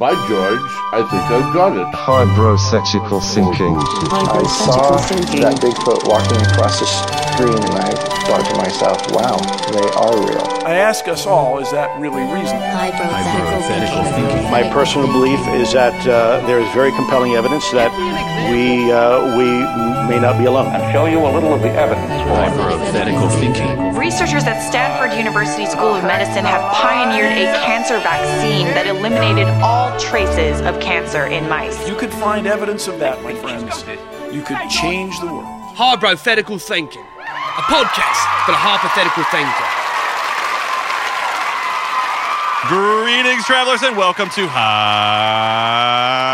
By George, I think I've got it. Hybrosexual thinking. I saw that Bigfoot walking across the screen and I thought to myself, wow, they are real. I ask us all, is that really reasonable? Hypothetical thinking. My personal belief is that uh, there is very compelling evidence that we uh, we may not be alone. I'll show you a little of the evidence for it. Hypothetical thinking. Researchers at Stanford University School of Medicine have pioneered a cancer vaccine that eliminated all traces of cancer in mice. You could find evidence of that, my friends. You could change the world. Hypothetical thinking. A podcast for the hypothetical thinker. Greetings, travelers, and welcome to Hypothetical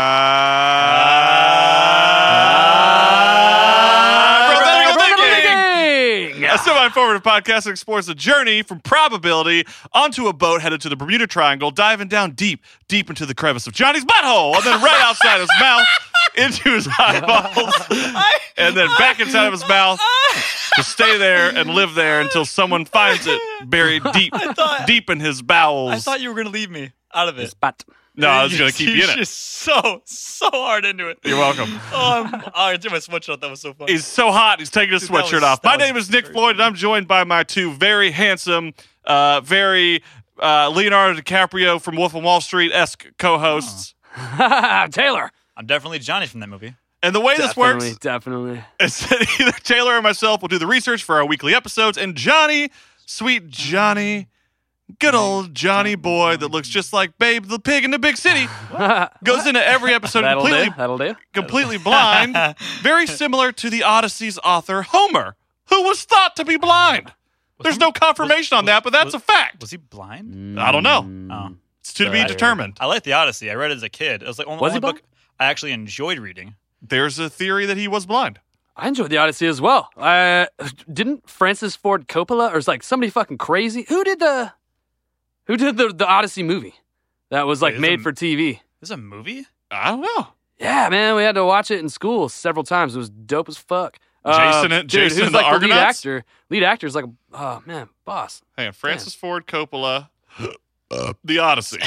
Thinking. A semi-informative podcast that explores the journey from probability onto a boat headed to the Bermuda Triangle, diving down deep, deep into the crevice of Johnny's butthole, and then right outside his mouth, into his eyeballs, and then back inside of his mouth to stay there and live there until someone finds it buried deep, deep in his bowels. I thought you were going to leave me out of it. But no, I was going to keep you in it. just so, so hard into it. You're welcome. Oh, I'm, oh, I took my sweatshirt off. That was so fun. He's so hot. He's taking his Dude, sweatshirt was- off. My name is Nick very Floyd, and I'm joined by my two very handsome, uh, very uh, Leonardo DiCaprio from Wolf of Wall Street esque co-hosts. Taylor. I'm definitely Johnny from that movie. And the way this works definitely. is that either Taylor or myself will do the research for our weekly episodes, and Johnny, sweet Johnny, good old Johnny boy that looks just like Babe the Pig in the Big City, goes into every episode That'll completely do. That'll do. completely blind, very similar to the Odyssey's author Homer, who was thought to be blind. There's no confirmation on that, but that's was- a fact. Was he blind? I don't know. Oh. It's to be Right. determined. I like the Odyssey. I read it as a kid. It was like only, Was he only book? I actually enjoyed reading. There's a theory that he was blind. I enjoyed the Odyssey as well. Uh, didn't Francis Ford Coppola or is like somebody fucking crazy? Who did the Who did the the Odyssey movie? That was like Wait, made it- for TV. This is a movie? I don't know. Yeah, man, we had to watch it in school several times. It was dope as fuck. Jason uh, and- dude, Jason who's and the like the lead actor? Lead actor is like, oh man, boss. Hang on, Francis Ford Coppola, The Odyssey.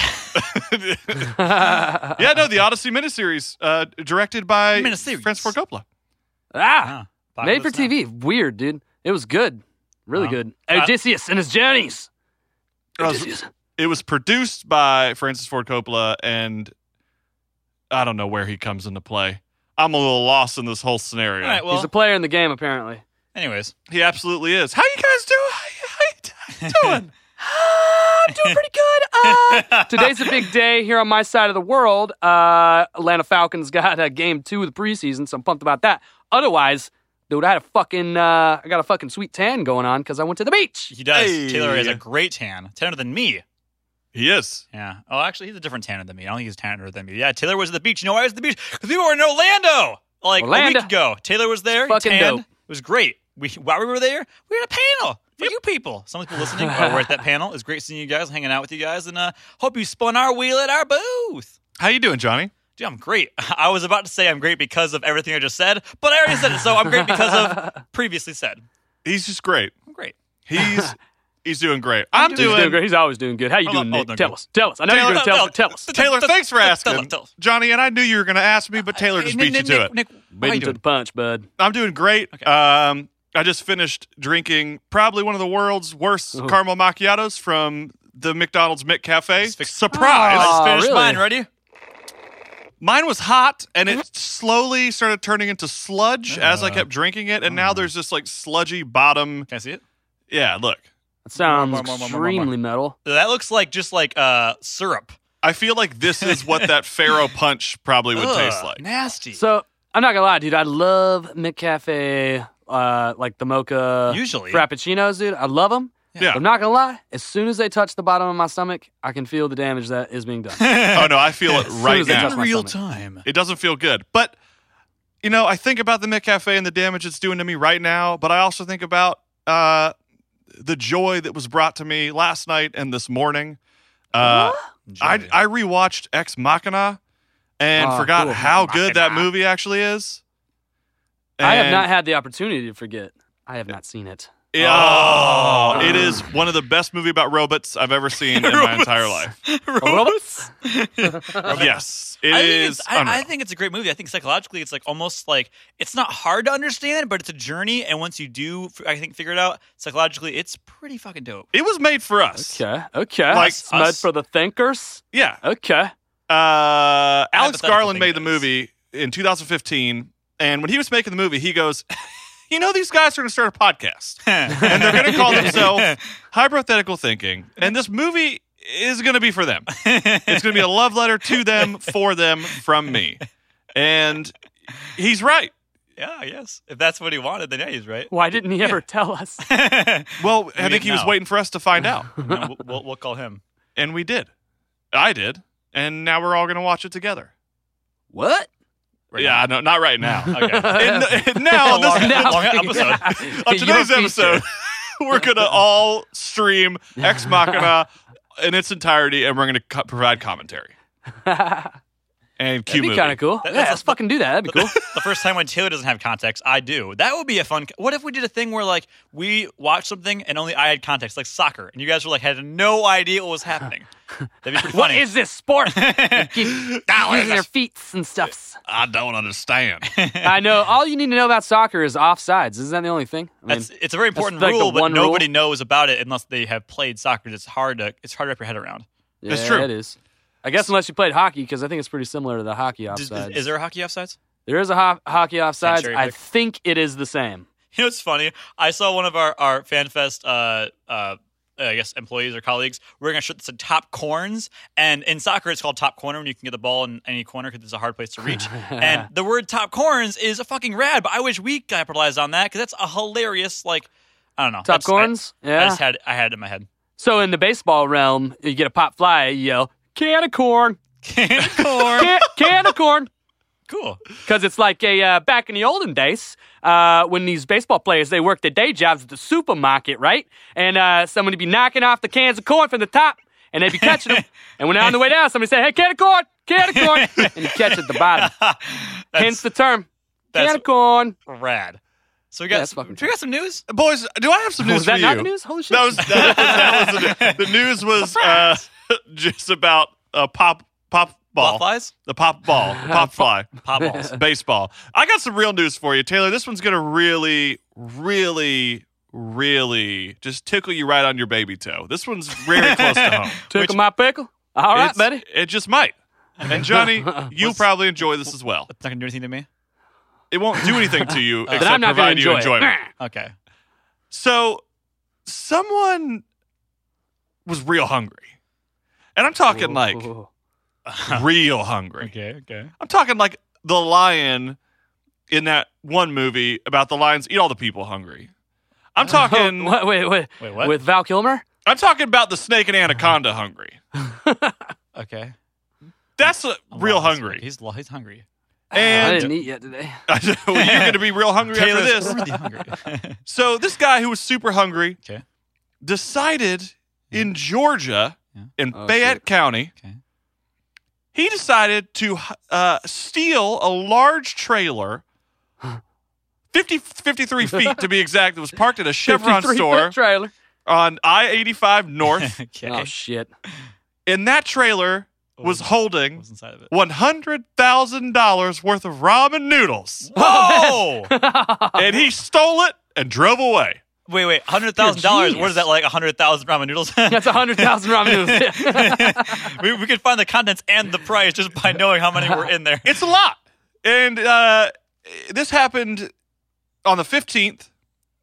ah, yeah, no, the Odyssey miniseries, uh, directed by Miniseries. Francis Ford Coppola. Ah, made for Apocalypse Now. TV. Weird, dude. It was good, really Wow. good. Uh, Odysseus and his journeys. It was- Odysseus. It was produced by Francis Ford Coppola, and I don't know where he comes into play. I'm a little lost in this whole scenario. All right, well, He's a player in the game, apparently. anyways. He absolutely is. How you guys doing? How you, how you doing? I'm doing pretty good. Uh, today's a big day here on my side of the world. Uh, Atlanta Falcons got a game two of the preseason, so I'm pumped about that. Otherwise, dude, I had a fucking, uh, I got a fucking sweet tan going on because I went to the beach. He does. Hey. Taylor has a great tan. Tanner than me. He is. Yeah. Oh, actually, he's a different tanner than me. I don't think he's tanner than me. Yeah, Taylor was at the beach. You know why I was at the beach? Because we were in Orlando like a week ago. Taylor was there. he Fucking tanned. dope. It was great. We while we were there, we had a panel for you people. Some people listening were at that panel. It's great seeing you guys, hanging out with you guys, and uh, hope you spun our wheel at our booth. How you doing, Johnny? Dude, I'm great. I was about to say I'm great because of everything I just said, but I already said it, so I'm great because of previously said. He's just great. I'm great. He's he's doing great. I'm, He's doing. doing great. He's always doing good. How you Oh, doing, oh, Nick? tell good. us. Tell us. I know Taylor, you're going to tell tell- us. Tell us. Taylor, thanks for asking, tell- tell- Johnny. And I knew you were going to ask me, but Taylor just beat you to it. Nick, Beat him you to the punch, bud. I'm doing great. Um, I just finished drinking probably one of the world's worst caramel macchiatos from the McDonald's McCafe. Just fix- Surprise! I just Oh, finished really? mine. Ready? Mine was hot, and it slowly started turning into sludge as I kept drinking it, and now there's this like sludgy bottom. Can I see it? Yeah, look. That sounds More, more, more, more, more, more. extremely metal. That looks like just like uh syrup. I feel like this is what that Faro punch probably would taste like. Nasty. So I'm not gonna lie, dude. I love McCafe, uh, like the mocha Usually. frappuccinos, dude. I love them. Yeah. I'm not gonna lie. As soon as they touch the bottom of my stomach, I can feel the damage that is being done. Oh no, I feel it right as they now. touch my real stomach. time. It doesn't feel good. But you know, I think about the McCafe and the damage it's doing to me right now, but I also think about uh the joy that was brought to me last night and this morning. Uh I I rewatched Ex Machina and Oh, forgot cool. how good that movie actually is. I have not had the opportunity to forget. I have not seen it. Oh, it is one of the best movie about robots I've ever seen in my entire life. Robots? Yes, it I is it's, I, I think it's a great movie. I think psychologically, it's like almost like it's not hard to understand, but it's a journey. And once you do, I think, figure it out psychologically, it's pretty fucking dope. It was made for us. Okay, okay. Like It's made for the thinkers. Yeah. Okay. Uh, Alex Garland made the movie in 2015, and when he was making the movie, he goes, "You know, these guys are going to start a podcast, and they're going to call themselves Hypothetical Thinking, and this movie is going to be for them. It's going to be a love letter to them, for them, from me." And he's right. Yeah, yes. If that's what he wanted, then yeah, he's right. Why didn't he ever tell us? Well, I think he was waiting for us to find out, No, we'll, we'll, we'll call him. and we did. I did, and now we're all going to watch it together. what? Right yeah, no, not right now. Okay. And, and now, on this, Now- long episode. on today's episode, we're gonna all stream Ex Machina in its entirety, and we're gonna co- provide commentary and cue That'd be kind of cool. That- yeah, let's fucking do that. That'd be cool. the first time when Taylor doesn't have context, I do. That would be a fun. What if we did a thing where like we watched something and only I had context, like soccer, and you guys were like had no idea what was happening? That'd be pretty funny. is this sport? Keep using their feet and stuffs. I don't understand. I know. All you need to know about soccer is offsides. Isn't that the only thing? I mean, it's a very important like rule, but nobody rule. knows about it unless they have played soccer. It's hard to it's hard to wrap your head around. yeah, It's true. It is. I guess unless you played hockey, because I think it's pretty similar to the hockey offsides. Is, is there a hockey offsides? there is a ho- hockey offsides. I think it is the same. You know what's funny? I saw one of our our FanFest uh uh I guess employees or colleagues wearing a shirt that said top corns and in soccer it's called top corner when you can get the ball in any corner because it's a hard place to reach and the word top corns is a fucking rad but I wish we capitalized on that because that's a hilarious like I don't know Top I- corns? I, Yeah. just had I had it in my head So in the baseball realm, you get a pop fly, you yell, can of corn. can of corn Can, can of corn. cool Because it's like a uh, back in the olden days uh, when these baseball players they worked their day jobs at the supermarket, right? And uh, somebody be knocking off the cans of corn from the top, and they'd be catching them. and when they're on the way down, somebody say, "Hey, can of corn, can of corn," and you catch at the bottom. Hence the term, can of corn. rad so we got fucking do we got some news Boys, do I have some news Was that for not you? the news? Holy shit! That was that, that was the, the news was uh, just about uh, pop pop ball, flies the pop ball, the pop fly. pop balls baseball. I got some real news for you, Taylor. This one's gonna really, really, really just tickle you right on your baby toe. This one's very close to home. Took my pickle. All right, buddy. It just might. And Johnny, you'll probably enjoy this as well. it's not gonna do anything to me It won't do anything to you Then except I'm not provide to you enjoyment. it. okay So, someone was real hungry, and I'm talking like real hungry. okay okay I'm talking like the lion in that one movie about the lions eat all the people hungry. I'm talking. What, wait, wait, Wait, what? With Val Kilmer? I'm talking about the snake and anaconda uh-huh. hungry. okay That's a, I'm real lost. hungry. he's he's hungry I And didn't eat yet today. well, you're going to be real hungry after this. really hungry So this guy who was super hungry okay decided in mm. Georgia, Yeah. in Oh, Fayette shit. County, Okay. he decided to uh, steal a large trailer, 50, 53 feet to be exact. It was parked at a Chevron store trailer. on I 85 North. okay Oh shit! and that trailer was holding What's inside of it? $100,000 worth of ramen noodles. Whoa! and he stole it and drove away. Wait, wait, hundred thousand dollars. genius. What is that like? hundred thousand ramen noodles? That's a hundred thousand ramen noodles. we, we could find the contents and the price just by knowing how many were in there. It's a lot. And uh, this happened on the 15th.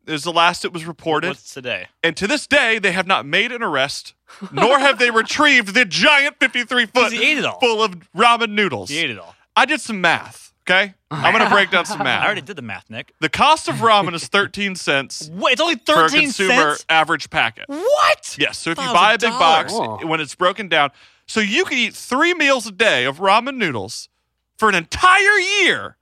Is the last it was reported. What's today? and to this day, they have not made an arrest, nor have they retrieved the giant 53 foot he ate it all. full of ramen noodles. He ate it all. I did some math, okay? I'm going to break down some math. I already did the math, Nick. The cost of ramen is 13 cents Wait, it's only for a thirteen consumer cents. average packet. What? Yes. So if you buy a big box, Whoa. when it's broken down, so you can eat three meals a day of ramen noodles for an entire year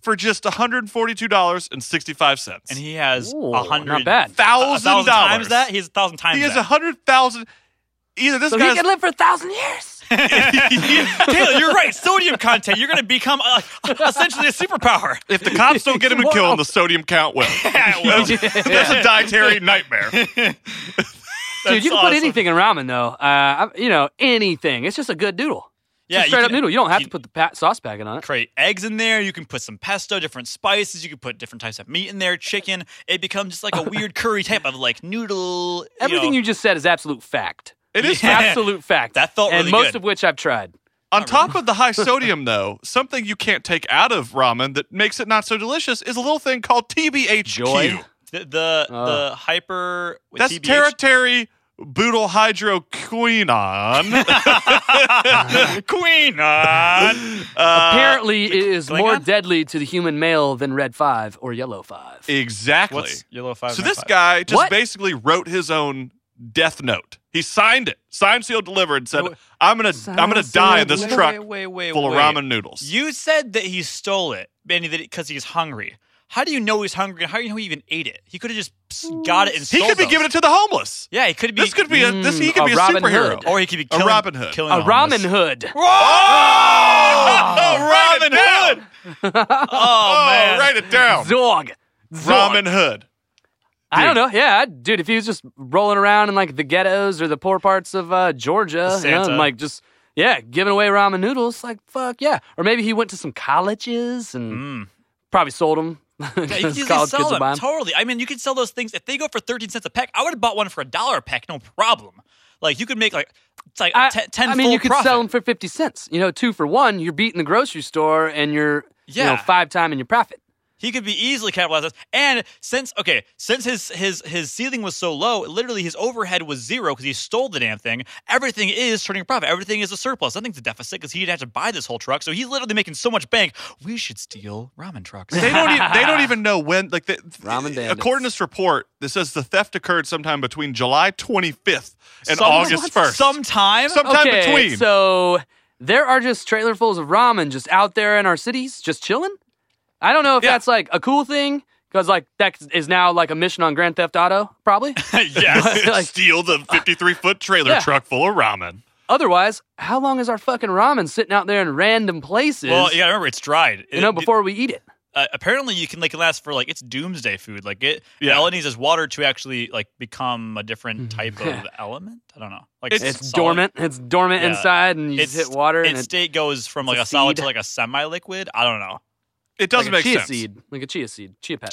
for just $142.65. And he has Ooh, a hundred not bad. a Thousand thousand times dollars. that. He has a thousand times he has that. a hundred thousand. Either this so he guy's can live for a thousand years. Taylor, you're right. Sodium content. You're going to become uh, essentially a superpower. If the cops don't get him and kill him, the sodium count will. Yeah, it will. That's, that's a dietary nightmare. Dude, you can put anything in ramen though. Uh, you know, anything. It's just a good noodle. It's Yeah, a you straight up noodle. You don't have you- to put the pa- sauce packet on it. create eggs in there. You can put some pesto, different spices. You can put different types of meat in there, chicken. It becomes just like a weird curry type of like noodle. Everything know. you just said is absolute fact. It is Yeah. Absolute fact. That felt and really most good. of which I've tried. On top of the high sodium, though, something you can't take out of ramen that makes it not so delicious is a little thing called TBHQ. Joy. the the, Oh. the hyper. That's TBH tertiary butyl hydroquinone. Queen on. Uh, Apparently, it is more Klingon? deadly to the human male than red five or yellow five. exactly. What's yellow five? so this five? guy just What? basically wrote his own death note. He signed it, signed, sealed, delivered, and said, Wait, "I'm gonna, I'm gonna Signed, die in this Wait, truck wait, wait, wait, full of ramen noodles." You said that he stole it, Benny, because he's hungry. How do you know he's hungry? How do you know he even ate it? He could have just got it and he sold could be those. giving it to the homeless. Yeah, he could be. This could be a this. He could a be a Robin superhero. Hood. or he could be A Robin Hood. killing A the homeless. ramen hood. Oh, write it down. Oh, Oh, man, write it down. Zog. Ramen Hood. I don't know. Yeah, dude, if he was just rolling around in like the ghettos or the poor parts of uh, Georgia, you know, Santa. and, like just yeah, giving away ramen noodles, like fuck yeah. Or maybe he went to some colleges and Mm. probably sold them. Yeah, you sell them. Totally. I mean, you could sell those things if they go for thirteen cents a peck. I would have bought one for a dollar a peck, no problem. Like you could make like it's like I, ten, ten I mean, full you could profit. sell them for fifty cents. You know, two for one. You're beating the grocery store, and you're you know Yeah. five time in your profit. He could be easily capitalized. on this. And since okay, since his his his ceiling was so low, literally his overhead was zero because he stole the damn thing. Everything is turning a profit. Everything is a surplus. Nothing's a deficit because he'd have to buy this whole truck. So he's literally making so much bank. We should steal ramen trucks. They don't. Even, they don't even know when. Like the, Ramen bandits. according to this report, this says the theft occurred sometime between July 25th and Some- August 1st. Sometime. Sometime okay, between. so there are just trailerfuls of ramen just out there in our cities, just chilling. I don't know if Yeah. that's like a cool thing because like that is now like a mission on Grand Theft Auto, probably. yes. like- Steal the 53 foot trailer Yeah. truck full of ramen. Otherwise, how long is our fucking ramen sitting out there in random places? Well, you gotta remember it's dried. you know, It- before we eat it. uh, apparently you can like it last for like it's doomsday food. Like it, Yeah. all it needs is water to actually like become a different type of element. I don't know. Like It's- It's dormant. It's dormant Yeah. inside, and you It's just hit water, and Its it, state goes from like a a, solid to like a semi-liquid. I don't know. It doesn't like a make chia sense. seed, like a chia seed, chia pet.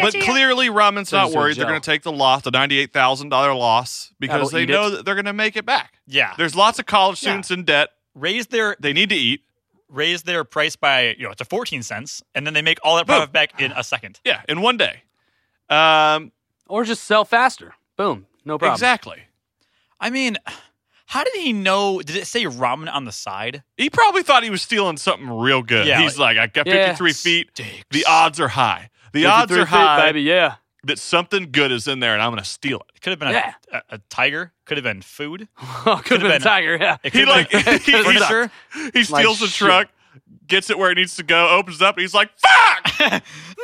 But clearly, ramen's not Turns to a worried. They're going to take the loss, the ninety-eight thousand dollar loss, because That'll they know it. that they're going to make it back. Yeah, There's lots of college students in debt. raise their They need to eat. raise their price by you know to fourteen cents, and then they make all that Boom. profit back in a second. Yeah, in one day. Um, Or just sell faster. Boom, no problem. exactly. I mean, how did he know? Did it say ramen on the side? He probably thought he was stealing something real good. Yeah, He's like, I got Yeah. 53 feet. Steaks. The odds are high. The odds are feet, high baby. Yeah. that something good is in there, and I'm going to steal it. It could have been Yeah. a, a, a tiger. Could have been food. Oh, could have been, been- a tiger. Yeah. It He like been he, he, furniture. he steals the shit. truck, gets it where it needs to go, opens it up, and he's like, "Fuck!"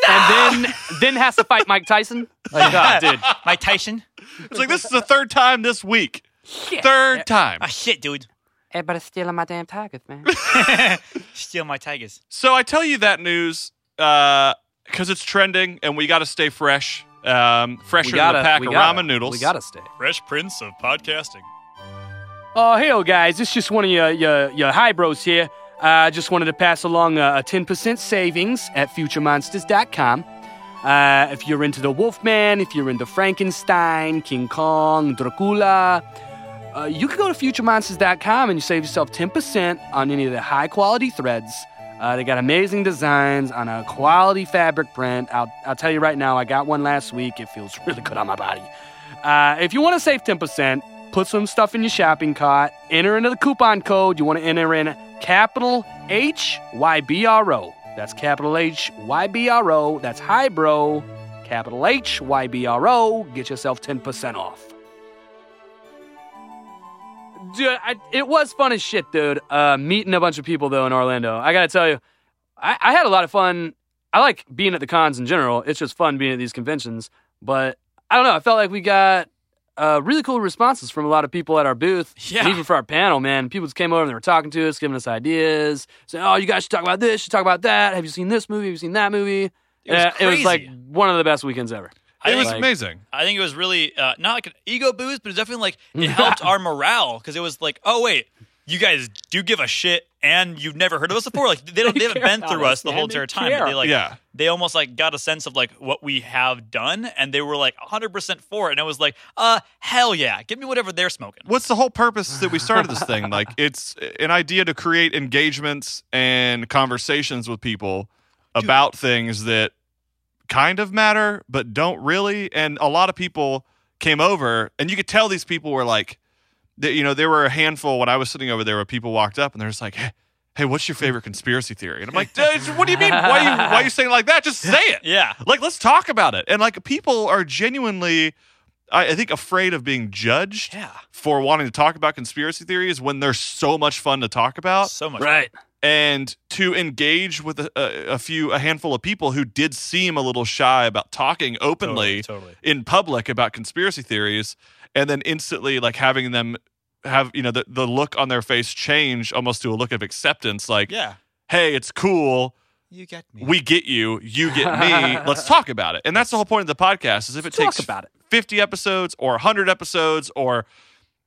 And then then has to fight Mike Tyson. Like, oh, dude. Mike Tyson. It's like this is the third time this week. Third time. Ah, shit, dude. Everybody's stealing my damn tigers, man. Steal my tigers. So I tell you that news because it's trending, and we got to stay fresh. Um, fresher we gotta, than a pack we of gotta, ramen noodles. We gotta stay. Fresh Prince of podcasting. Oh, hey, guys. It's just one of your, your, your high bros here. I uh, just wanted to pass along a, a 10% savings at futuremonsters.com. Uh, if you're into the Wolfman, if you're into Frankenstein, King Kong, Dracula, uh, you can go to futuremonsters.com and you save yourself 10% on any of the high quality threads. Uh, they got amazing designs on a quality fabric print. I'll, I'll tell you right now, I got one last week. It feels really good on my body. Uh, if you want to save 10%, put some stuff in your shopping cart, enter into the coupon code. You want to enter in capital H Y B R O. That's capital H Y B R O. That's high bro. Capital H Y B R O. Get yourself 10% off. Dude, I, it was fun as shit, dude. Uh, meeting a bunch of people though in Orlando. I gotta tell you, I, I had a lot of fun. I like being at the cons in general. It's just fun being at these conventions. But I don't know. I felt like we got uh, really cool responses from a lot of people at our booth, Yeah. even for our panel. Man, people just came over and they were talking to us, giving us ideas, saying, "Oh, you guys should talk about this, should talk about that. Have you seen this movie? Have you seen that movie?" It was Uh, it was like one of the best weekends ever. I It was think- amazing. I think it was really uh, not like an ego boost, but it's definitely like it helped our morale because it was like, oh wait, you guys do give a shit, and you've never heard of us before. Like they don't, they, They haven't been through us, us the whole entire time. But they like, Yeah. they almost like got a sense of like what we have done, and they were like 100 percent for it. And it was like, uh, hell yeah, give me whatever they're smoking. What's the whole purpose that we started this thing? Like, it's an idea to create engagements and conversations with people about things that kind of matter, but don't really. And a lot of people came over, and you could tell these people were like, that, you know, there were a handful when I was sitting over there where people walked up and they're just like, hey, hey, what's your favorite conspiracy theory? And I'm like, what do you mean? Why are you, why are you saying it like that? Just say it. Yeah, Like, let's talk about it. And like, people are genuinely, I, I think, afraid of being judged yeah, for wanting to talk about conspiracy theories when they're so much fun to talk about so much. Right. And to engage with a, a, a few a handful of people who did seem a little shy about talking openly Totally, totally. in public about conspiracy theories and then instantly like having them have you know the, the look on their face change almost to a look of acceptance like Yeah, hey it's cool you get me. we get you you get me let's talk about it and that's the whole point of the podcast is if it Talk takes about it. 50 episodes or 100 episodes or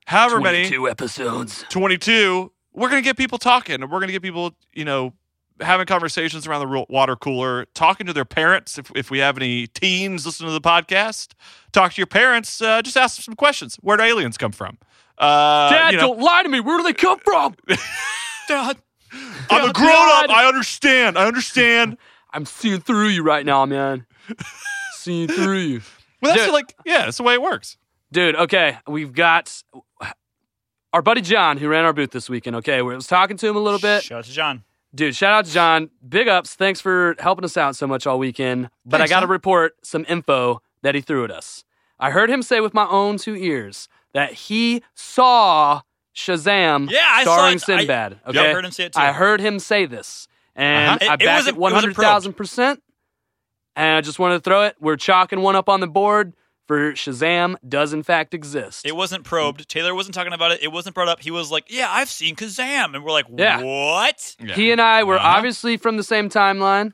however many Two episodes. 22 we're going to get people talking and we're going to get people you know having conversations around the water cooler talking to their parents if, if we have any teens listening to the podcast talk to your parents uh, just ask them some questions where do aliens come from uh, Dad, you know, don't lie to me. Where do they come from? Dad, i'm a Dad. grown-up i understand i understand I'm seeing through you right now, man. seeing through you. well that's Dude. like yeah that's the way it works Dude, okay, we've got our buddy John who ran our booth this weekend. Okay, we was talking to him a little bit. Shout out to John. Dude, shout out to John. Big ups. Thanks for helping us out so much all weekend. But Thanks, I got to report some info that he threw at us. I heard him say with my own two ears that he saw Shazam Yeah, I saw starring it. I- Sinbad. Yep, Okay, heard him say it too. I heard him say this, and Uh-huh. It- I it back it it hundred thousand percent. And I just wanted to throw it. We're chalking one up on the board for Shazam does in fact exist. It wasn't probed. Taylor wasn't talking about it. It wasn't brought up. He was like, "Yeah, I've seen Kazam," and we're like, Yeah. "What?" Yeah. He and I were Uh-huh. obviously from the same timeline.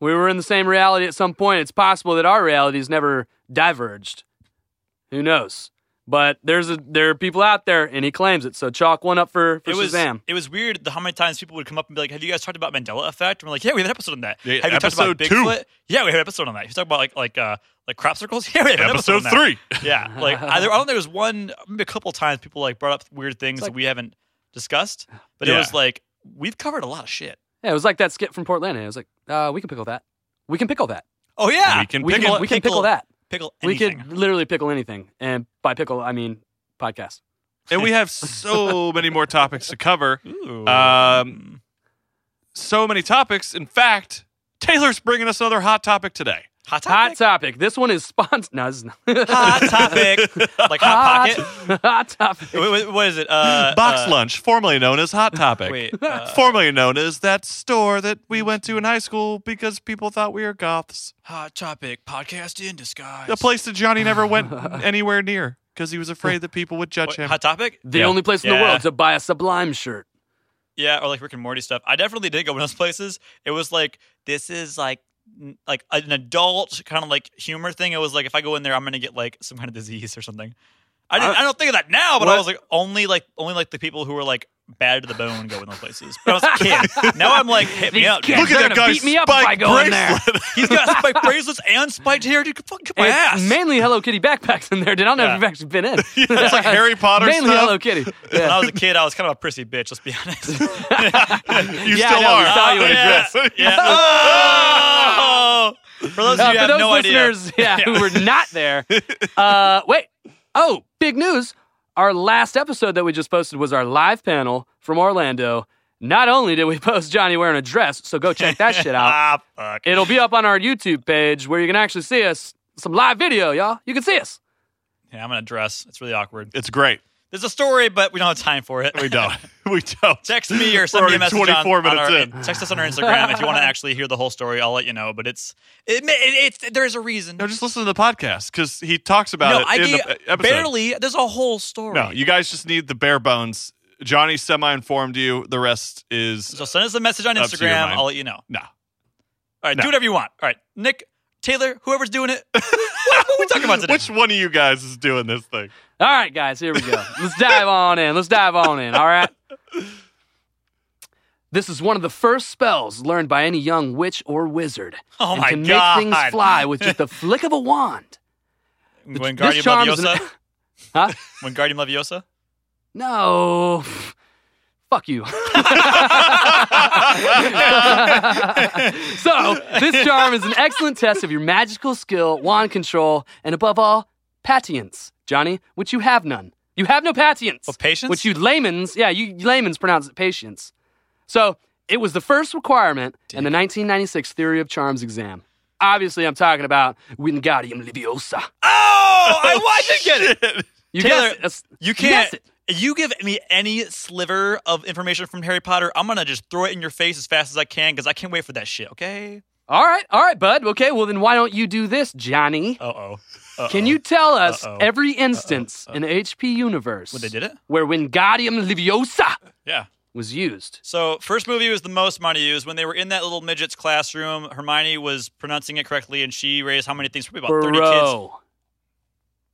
We were in the same reality at some point. It's possible that our realities never diverged. Who knows? But there's a there are people out there, and he claims it. So chalk one up for, for it was Shazam. it was weird the, how many times people would come up and be like, "Have you guys talked about Mandela effect?" And we're like, "Yeah, we have an episode on that." Yeah, have you talked about episode two. Bigfoot? Yeah, we have an episode on that. You talk about like like uh like crop circles? Yeah, we have an episode, episode on that. three Yeah, like I, there, I don't think there was one maybe a couple times people like brought up weird things that we haven't discussed, but it was like we've covered a lot of shit. Yeah, it was like that skit from Portland. It was like, uh, we can pickle that. We can pickle that. Oh yeah, We can We pickle can we can pickle that. Pickle We anything. could literally pickle anything, and by pickle I mean podcast. and we have so many more topics to cover Um, so many topics. In fact, Taylor's bringing us another hot topic today. Hot Hot topic. topic. This one is sponsored. No, this is not. hot topic. like hot pocket. Hot topic. Wait, wait, what is it? Uh, Box uh, Lunch, formerly known as Hot Topic. Wait, uh, formerly known as that store that we went to in high school because people thought we were goths. hot topic podcast in disguise. A place that Johnny never went anywhere near because he was afraid that people would judge What, him. hot topic. The Yeah. only place in the world to buy a Sublime shirt. Yeah, or like Rick and Morty stuff. I definitely did go in those places. It was like this is like n- like an adult kind of like humor thing. It was like if I go in there, I'm gonna get like some kind of disease or something. I didn't, I, don't think of that now, but I was like only like only like the people who were like bad to the bone go in those places. But I was a kid. now I'm like hit me up. Look at that guy's beat me up if I go in there. He's got spiked bracelets and spiked hair. Dude, kick my It's ass. mainly Hello Kitty backpacks in there. Dude, I don't know Yeah. if you've actually been in. it's like Harry Potter mainly stuff. Hello Kitty. when I was a kid, I was kind of a prissy bitch. Let's be honest. You Yeah, I still know, we are. saw you in a yeah. dress. Yeah. Oh! For those of Uh, you who for have those no listeners, idea, yeah, who were not there. Uh, wait. Oh, big news. Our last episode that we just posted was our live panel from Orlando. Not only did we post Johnny wearing a dress, so go check that shit out. ah, fuck. It'll be up on our YouTube page where you can actually see us. Some live video, y'all. You can see us. Yeah, I'm gonna dress. It's really awkward. It's great. There's a story, but we don't have time for it. We don't. We don't. Text me or send me a message on, 24 on minutes our, in. text us on our Instagram if you want to actually hear the whole story. I'll let you know. But it's it, it, it's there's a reason. No, just listen to the podcast because he talks about No, it I in the episode. barely. There's a whole story. No, you guys just need the bare bones. Johnny semi-informed you. The rest is so send us a message on Up to your Instagram. I'll let you know. no. All right, No. do whatever you want. All right, Nick, Taylor, whoever's doing it. what, what are we talking about today? Which one of you guys is doing this thing? All right, guys, here we go. Let's dive on in. Let's dive on in. All right. This is one of the first spells learned by any young witch or wizard. Oh and my can God. make things fly with just the flick of a wand. when this Guardian Leviosa. an- Huh? when Guardian Leviosa. No. Fuck you. so, this charm is an excellent test of your magical skill, wand control, and above all, patience, Johnny, which you have none. You have no patience. What, patience? Which you layman's, yeah, you layman's pronounce it patience. So, it was the first requirement in the 1996 Theory of Charms exam. Obviously, I'm talking about Wingardium Leviosa. Oh, I, oh, I did get it. You Taylor, guessed it. You can't. it. You give me any sliver of information from Harry Potter, I'm gonna just throw it in your face as fast as I can because I can't wait for that shit. Okay. All right, all right, bud. Okay, well then why don't you do this, Johnny? Uh oh. Can you tell us Uh-oh. every instance in the HP universe When they did it? where Wingardium Leviosa Yeah. was used? So first movie was the most money used when they were in that little midget's classroom. Hermione was pronouncing it correctly, and she raised how many things? Probably about thirty kids.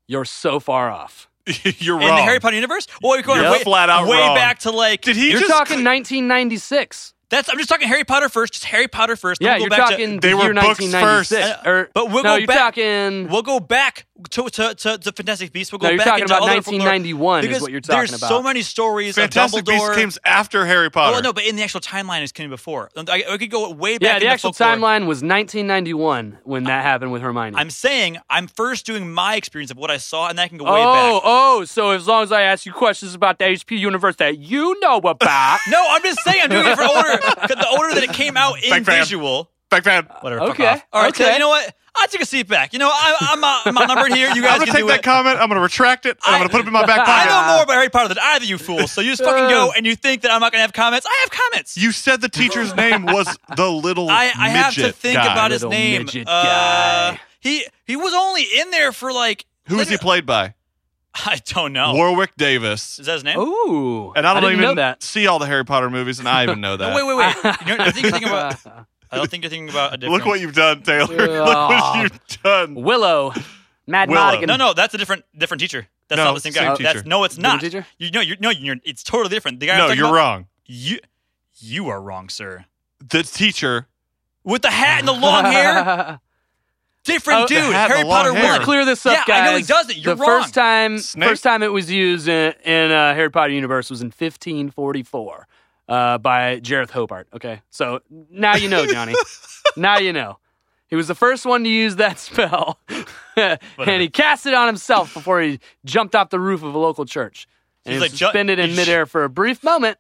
You're so far off. You're In wrong. the Harry Potter universe? Well, we're going You're way, flat out way wrong. back to like. Did he You're just? talking 1996. That's. I'm just talking Harry Potter first. Just Harry Potter first. Yeah, we'll you're go back to- talking They were year books 1996. first. Or, uh, But we'll no, go you're back- talking. We'll go back to to, to, to Fantastic Beasts. We'll go No, you're back talking into about other folklore. 1991 is because what you're talking there's about. so many stories Fantastic of Dumbledore. Beasts came after Harry Potter. Well, no, but in the actual timeline, it's came before. I, I could go way back. yeah, in the actual folklore. timeline was 1991 when that happened with Hermione. I'm saying I'm first doing my experience of what I saw, and then I can go way oh, back. oh, oh, so as long as I ask you questions about the HP universe that you know about. No, I'm just saying I'm doing it for order. 'cause the order that it came out in Big fan. visual. Back fan. Whatever. fuck Okay, off. All right. So you know what? I'll take a seat back. You know, I, I'm uh, I'm outnumbered here. You guys I'm gonna take do that it. comment. I'm gonna retract it. And I'm gonna put it in my back pocket. I know more about Harry Potter than either of you fools. So you just fucking go and you think that I'm not gonna have comments. I have comments. You said the teacher's name was the little I, I have to think guy. about his Little name. midget Uh, guy. He he was only in there for like Who was he played by? I don't know. Warwick Davis. Is that his name? Ooh, And I don't didn't even know that. see all the Harry Potter movies, and I even know that. Wait, wait, wait. you know, I think you're thinking about. I don't think you're thinking about a different. Look what you've done, Taylor. Look what you've done. Willow, Mad Willow. Madigan. No, no, that's a different different teacher. That's No, not the same guy. same That's no, it's not. teacher? You know, you're no, you're. It's totally different. The guy. I'm No, talking you're about- wrong. You, you are wrong, sir. The teacher. With the hat and the long hair, different Oh, dude. hat and Harry the long Potter hair. one. Let's clear this up, Yeah, guys. I know he does it. You're the wrong. first time, Snape? first time it was used in, in uh, Harry Potter universe was in 1544 uh, by Jarleth Hobart. Okay, so now you know, Johnny. now you know. He was the first one to use that spell, and he cast it on himself before he jumped off the roof of a local church. And He's he was like, ju- suspended in midair for a brief moment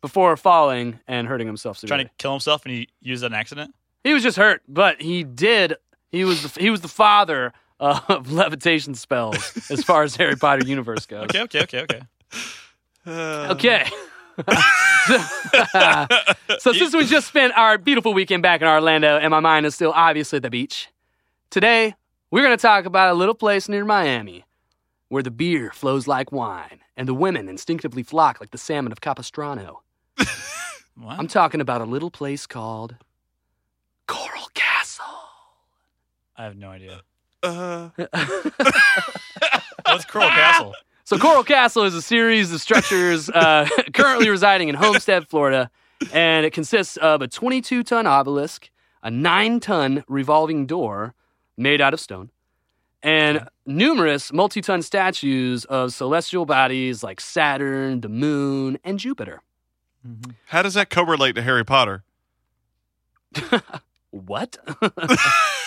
before falling and hurting himself severely. Trying to kill himself and he used an accident. He was just hurt, but he did. He was the, he was the father of levitation spells as far as Harry Potter universe goes. Okay, okay, okay, okay. Okay. So, so since we just spent our beautiful weekend back in Orlando and my mind is still obviously at the beach, today we're going to talk about a little place near Miami where the beer flows like wine and the women instinctively flock like the salmon of Capistrano. What? I'm talking about a little place called Coral Castle. I have no idea. Uh, What's Coral Castle? So Coral Castle is a series of structures uh, currently residing in Homestead, Florida, and it consists of a 22-ton obelisk, a 9-ton revolving door made out of stone, and numerous multi-ton statues of celestial bodies like Saturn, the Moon, and Jupiter. how does that correlate to Harry Potter? What?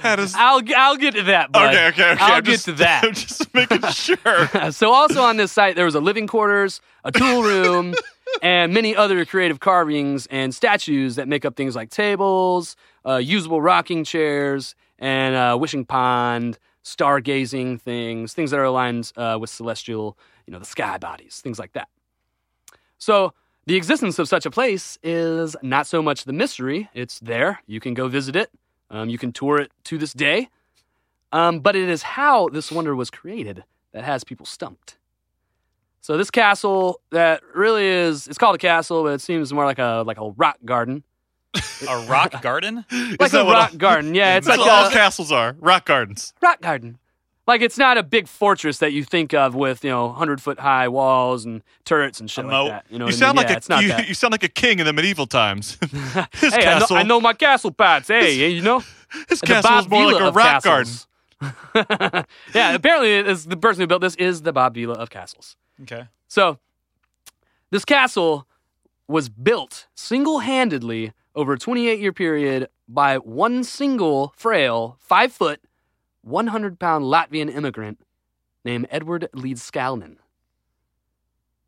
How does? I'll I'll get to that. Bud. Okay, okay, okay. I'll I'm get just, to that. I'm just making sure. so also on this site there was a living quarters, a tool room, and many other creative carvings and statues that make up things like tables, uh, usable rocking chairs, and uh, wishing pond, stargazing things, things that are aligned uh, with celestial you know, the sky bodies, things like that. So the existence of such a place is not so much the mystery. It's there. You can go visit it. Um, you can tour it to this day. Um, but it is how this wonder was created that has people stumped. So this castle that really is it's called a castle, but it seems more like a like a rock garden. A rock garden? Like that a rock all- garden. Yeah, it's That's like what all a castles are. Rock gardens. rock garden. Like it's not a big fortress that you think of with, you know, hundred foot high walls and turrets and shit A like that. You know, You what I sound mean? like yeah, a it's not you, you sound like a king in the medieval times. His Hey, I know, I know my castle pats. Hey, you know, his castle is more like Vila a of rock garden. castles. yeah, apparently the person who built this is the Bob Vila of castles. Okay. So, this castle was built single handedly over a 28 year period by one single frail, five foot, 100 pound Latvian immigrant named Edward Leedskalnin.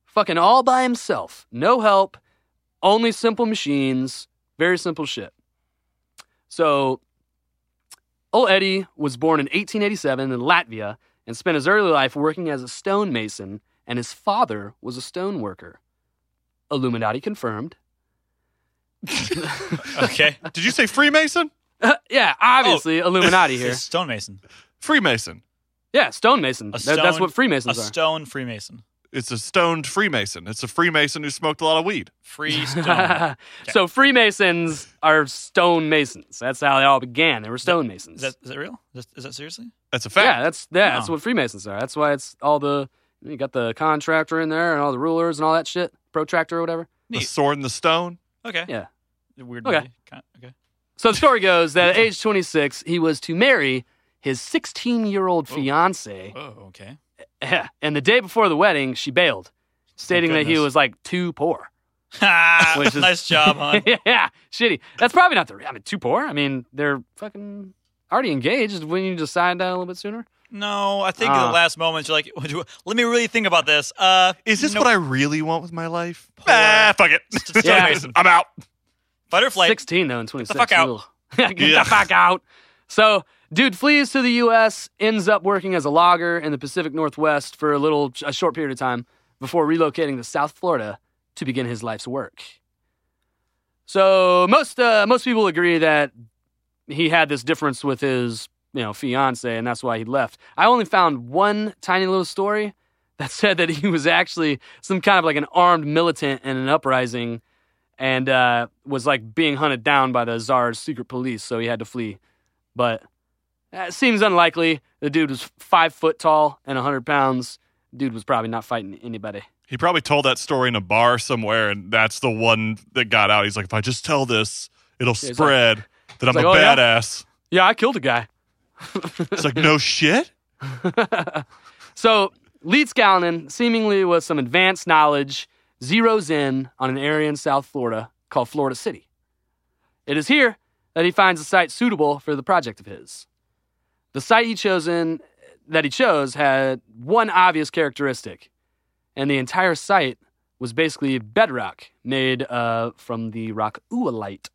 Fucking all by himself. No help, only simple machines, very simple shit. So, old Eddie was born in 1887 in Latvia and spent his early life working as a stonemason, and his father was a stone worker. Illuminati confirmed. Okay. Did you say Freemason? yeah, obviously oh. Illuminati here. It's stonemason. Freemason. Yeah, stonemason. A That- stone, that's what A Freemasons are. stone Freemason. It's a stoned Freemason. It's a Freemason who smoked a lot of weed. Free stone. so Freemasons are stonemasons. That's how they all began. They were stonemasons. Is that, is that real? Is that, is that seriously? That's a fact. yeah, that's yeah, that's Oh. what Freemasons are. That's why it's all the you got the contractor in there and all the rulers and all that shit, protractor or whatever. the Neat. sword and the stone. Okay. Yeah. Weird Okay. movie. Okay. So the story goes that at age 26, he was to marry his 16 year old fiance. Oh, okay. And the day before the wedding, she bailed, stating that he was like too poor. Which is- nice job, hon. yeah, shitty. That's probably not the. re- I mean, too poor. I mean, they're fucking already engaged. Wouldn't you decide that a little bit sooner? No, I think in Ah. the last moments you're like, let me really think about this. Uh, Is this nope. what I really want with my life? Ah, fuck it. Yeah. I'm out. Fight or flight. 16 though, and 26. fuck out. Get Yeah. the fuck out. So, dude flees to the U.S., ends up working as a logger in the Pacific Northwest for a little, a short period of time before relocating to South Florida to begin his life's work. So most uh, most people agree that he had this difference with his you know fiance, and that's why he left. I only found one tiny little story that said that he was actually some kind of like an armed militant in an uprising and uh, was like being hunted down by the Tsar's secret police, so he had to flee. But uh, it seems unlikely. The dude was five foot tall and 100 pounds. Dude was probably not fighting anybody. He probably told that story in a bar somewhere, and that's the one that got out. He's like, if I just tell this, it'll he's spread that I'm like, a "Oh, badass. Yeah, I killed a guy. It's like, no shit. So Leedskalnin, seemingly with some advanced knowledge, zeroes in on an area in South Florida called Florida City. It is here that he finds a site suitable for the project of his. The site he chosen that he chose had one obvious characteristic, and the entire site was basically bedrock made uh, from the rock oolite.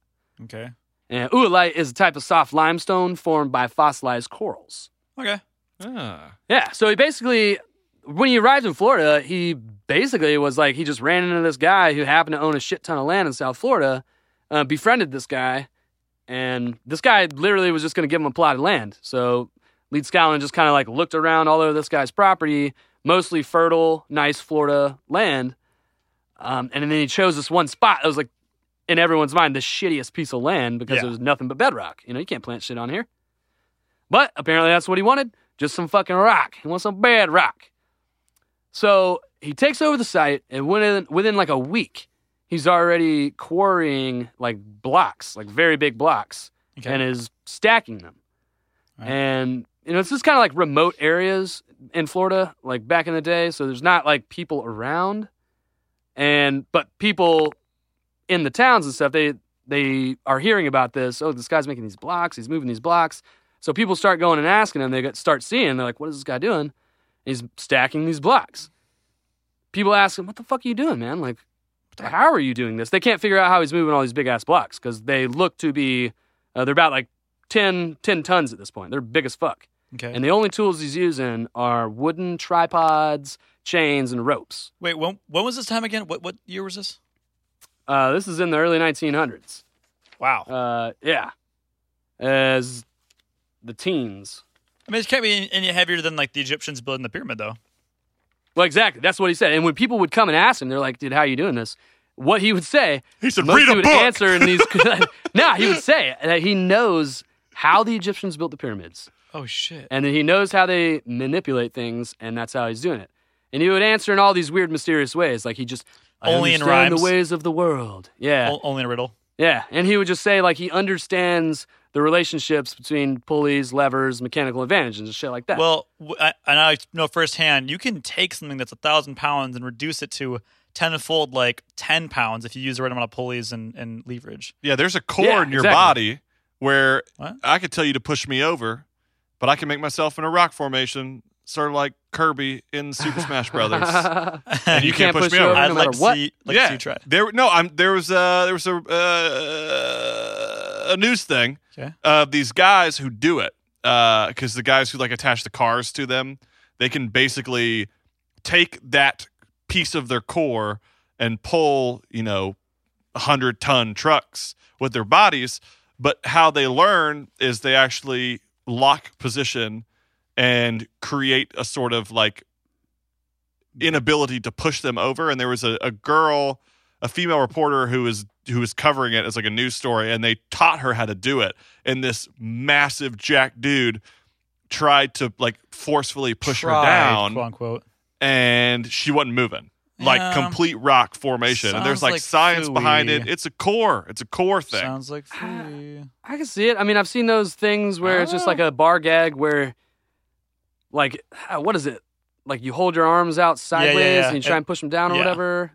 Okay. And oolite is a type of soft limestone formed by fossilized corals. Okay. Ah. Yeah, so he basically, when he arrived in Florida, he basically was like, he just ran into this guy who happened to own a shit ton of land in South Florida, uh, befriended this guy, and this guy literally was just going to give him a plot of land. So Leedskalnin just kind of like looked around all over this guy's property, mostly fertile, nice Florida land, um, and then he chose this one spot that was like, in everyone's mind, the shittiest piece of land because Yeah. it was nothing but bedrock. You know, you can't plant shit on here. But apparently that's what he wanted. Just some fucking rock. He wants some bad rock. So he takes over the site, and within, within like a week, he's already quarrying like blocks, like very big blocks, Okay. and is stacking them. Right. And you know, it's just kind of like remote areas in Florida, like back in the day. So there's not like people around, and but people in the towns and stuff, they they are hearing about this. Oh, this guy's making these blocks. He's moving these blocks. So people start going and asking him. They get, start seeing. They're like, "What is this guy doing?" He's stacking these blocks. People ask him, "What the fuck are you doing, man? Like, how are you doing this?" They can't figure out how he's moving all these big ass blocks because they look to be uh, they're about like 10, 10 tons at this point. They're big as fuck. Okay. And the only tools he's using are wooden tripods, chains and ropes. Wait, when when was this time again? What what year was this? Uh, this is in the early 1900s. Wow. Uh, yeah, as the teens. I mean, it can't be any heavier than like the Egyptians building the pyramid, though. Well, exactly. That's what he said. And when people would come and ask him, they're like, "Dude, how are you doing this?" What he would say, He said, most "Read a he would book." answer in these. no, he would say that he knows how the Egyptians built the pyramids, Oh shit. and that he knows how they manipulate things, and that's how he's doing it. And he would answer in all these weird, mysterious ways, like he just I Only in rhymes? the ways of the world. Yeah, O- only in a riddle. yeah, and he would just say like he understands the relationships between pulleys, levers, mechanical advantages, and shit like that. Well, w- I, and I know firsthand, you can take something that's a thousand pounds and reduce it to tenfold, like ten pounds, if you use the right amount of pulleys and, and leverage. Yeah, there's a core Yeah, in your exactly. body where What? I could tell you to push me over, but I can make myself in a rock formation, sort of like Kirby in Super Smash Brothers. and you, can't, push, me over. over I'd no like to what. see, like to yeah, see you try. there. No, I'm. There was a there was a uh, a news thing Okay. of these guys who do it uh, because the guys who like attach the cars to them, they can basically take that piece of their core and pull, you know, hundred ton trucks with their bodies. But how they learn is they actually lock position and create a sort of like inability to push them over. And there was a, a girl, a female reporter who was who was covering it as like a news story, and they taught her how to do it. And this massive jack dude tried to like forcefully push her down, quote unquote. and she wasn't moving. Like Yeah. complete rock formation, and there's like, like science behind it. It's a core. It's a core thing. Sounds like free. I can see it. I mean, I've seen those things where it's just like a bar gag where, like, ah, what is it? Like you hold your arms out sideways yeah. and you try and, push them down or yeah. whatever.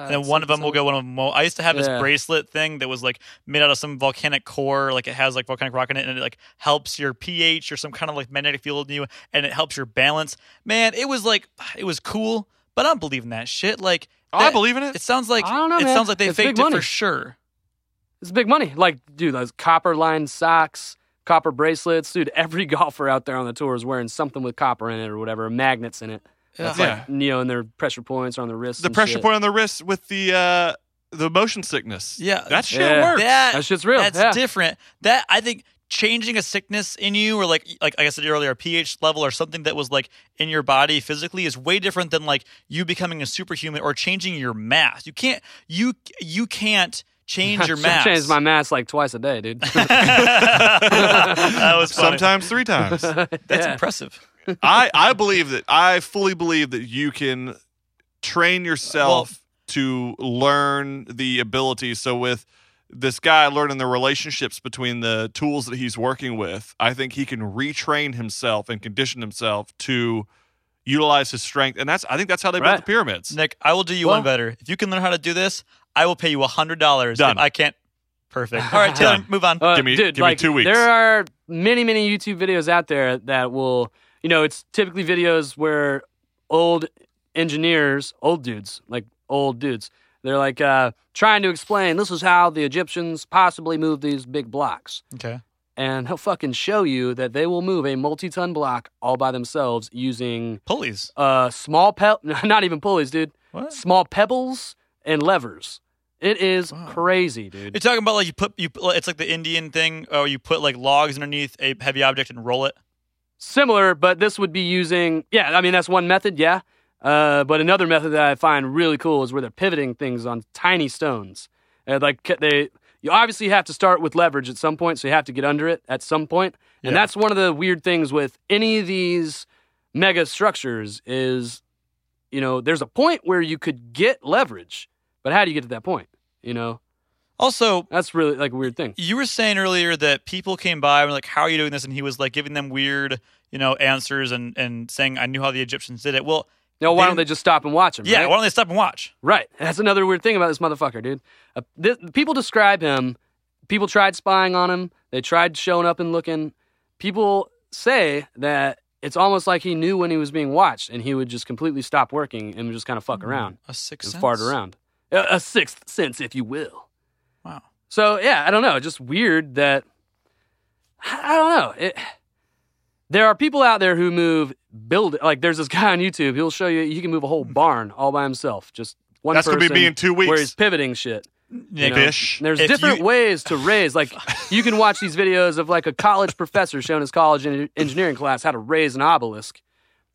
Uh, and then one of them will go one of them. I used to have this Yeah. bracelet thing that was like made out of some volcanic core, like it has like volcanic rock in it, and it like helps your pH or some kind of like magnetic field in you, and it helps your balance. Man, it was like it was cool, but I don't believe in that shit. Like I that- believe in it. It sounds like I don't know, it man. sounds like they It's big faked it money. for sure. It's big money. Like, dude, those copper lined socks, copper bracelets. Dude, every golfer out there on the tour is wearing something with copper in it or whatever, magnets in it. That's Yeah. like, you know, and their pressure points are on the wrists. the pressure shit. point on the wrist with the uh the motion sickness. Yeah, that shit Yeah. works. That, That shit's real, That's yeah. different. That I think changing a sickness in you, or like like I said earlier, a pH level or something that was like in your body physically, is way different than like you becoming a superhuman or changing your mass. You can't you you can't change your I mass. change my mass like twice a day, dude. that was funny. Sometimes three times. That's Yeah. impressive. I I believe that I fully believe that you can train yourself to learn the ability. So with this guy learning the relationships between the tools that he's working with, I think he can retrain himself and condition himself to utilize his strength. And that's I think that's how they built the pyramids. Nick, I will do you Well- one better. If you can learn how to do this, I will pay you a hundred dollars. Done. I can't. Perfect. All right, Taylor, move on. Uh, Give me- dude, give me two weeks. There are many, many YouTube videos out there that will, you know, it's typically videos where old engineers, old dudes, like old dudes, they're like uh, trying to explain this is how the Egyptians possibly moved these big blocks. okay. And he'll fucking show you that they will move a multi-ton block all by themselves using Pulleys. uh, small pe- not even pulleys, dude. What? Small pebbles and levers. It is crazy, dude. You're talking about like you put you. It's like the Indian thing, or you put like logs underneath a heavy object and roll it. Similar, but this would be using yeah. I mean that's one method, yeah. Uh, but another method that I find really cool is where they're pivoting things on tiny stones. Uh, like they, you obviously have to start with leverage at some point, so you have to get under it at some point. And Yeah. that's one of the weird things with any of these mega structures is, you know, there's a point where you could get leverage, but how do you get to that point? You know, Also, that's really like a weird thing. you were saying earlier that people came by and were like, "How are you doing this?" And he was like giving them weird, you know, answers and and saying, "I knew how the Egyptians did it." Well, know, why don't they just stop and watch him? yeah. right? Why don't they stop and watch? Right. That's another weird thing about this motherfucker, dude. Uh, th- people describe him. People tried spying on him. They tried showing up and looking. People say that it's almost like he knew when he was being watched, and he would just completely stop working and just kind of fuck around A sixth and sense. fart around. A, a sixth sense, if you will. So yeah, I don't know. Just weird that I don't know. It there are people out there who move build like there's this guy on YouTube. He'll show you he can move a whole barn all by himself. Just one That's gonna be me in two weeks. Where he's pivoting shit. Nick, know? There's If different you- ways to raise. Like you can watch these videos of like a college professor showing his college en- engineering class how to raise an obelisk,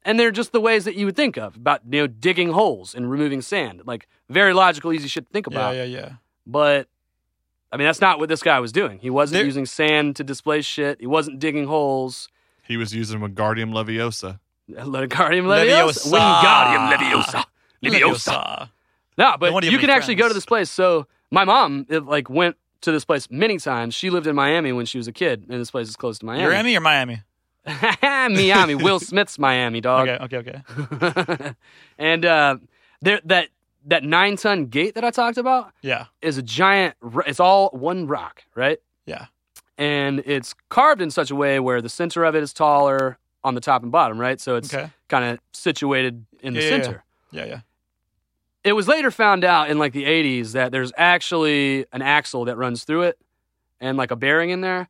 and they're just the ways that you would think of about you know digging holes and removing sand. Like very logical, easy shit to think about. Yeah, yeah, yeah. But I mean, that's not what this guy was doing. He wasn't There- using sand to displace shit. He wasn't digging holes. He was using Wingardium Leviosa. Wingardium Leviosa. Leviosa. Wingardium Leviosa. Leviosa. Leviosa. No, but you you can actually go to this place. So my mom, it, like, went to this place many times. She lived in Miami when she was a kid, and this place is close to Miami. You're Emmy or Miami? Miami. Will Smith's Miami, dog. Okay, okay, okay. and uh, there, that that nine ton gate that I talked about Yeah, is a giant. It's all one rock, right? yeah. and it's carved in such a way where the center of it is taller on the top and bottom, right? So it's Okay. kind of situated in the Yeah, yeah, yeah. center. Yeah, yeah. It was later found out in like the 80s that there's actually an axle that runs through it and like a bearing in there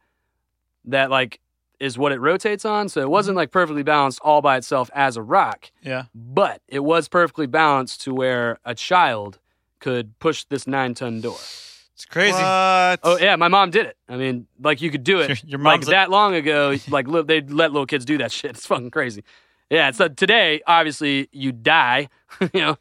that like is what it rotates on. So it wasn't mm-hmm. like perfectly balanced all by itself as a rock, Yeah. but it was perfectly balanced to where a child could push this nine ton door. It's crazy. What? Oh yeah, my mom did it. I mean, like you could do it. Your- your like mom's a- that long ago. Like li- they let little kids do that shit. It's fucking crazy. Yeah. So today, obviously, you die. you know,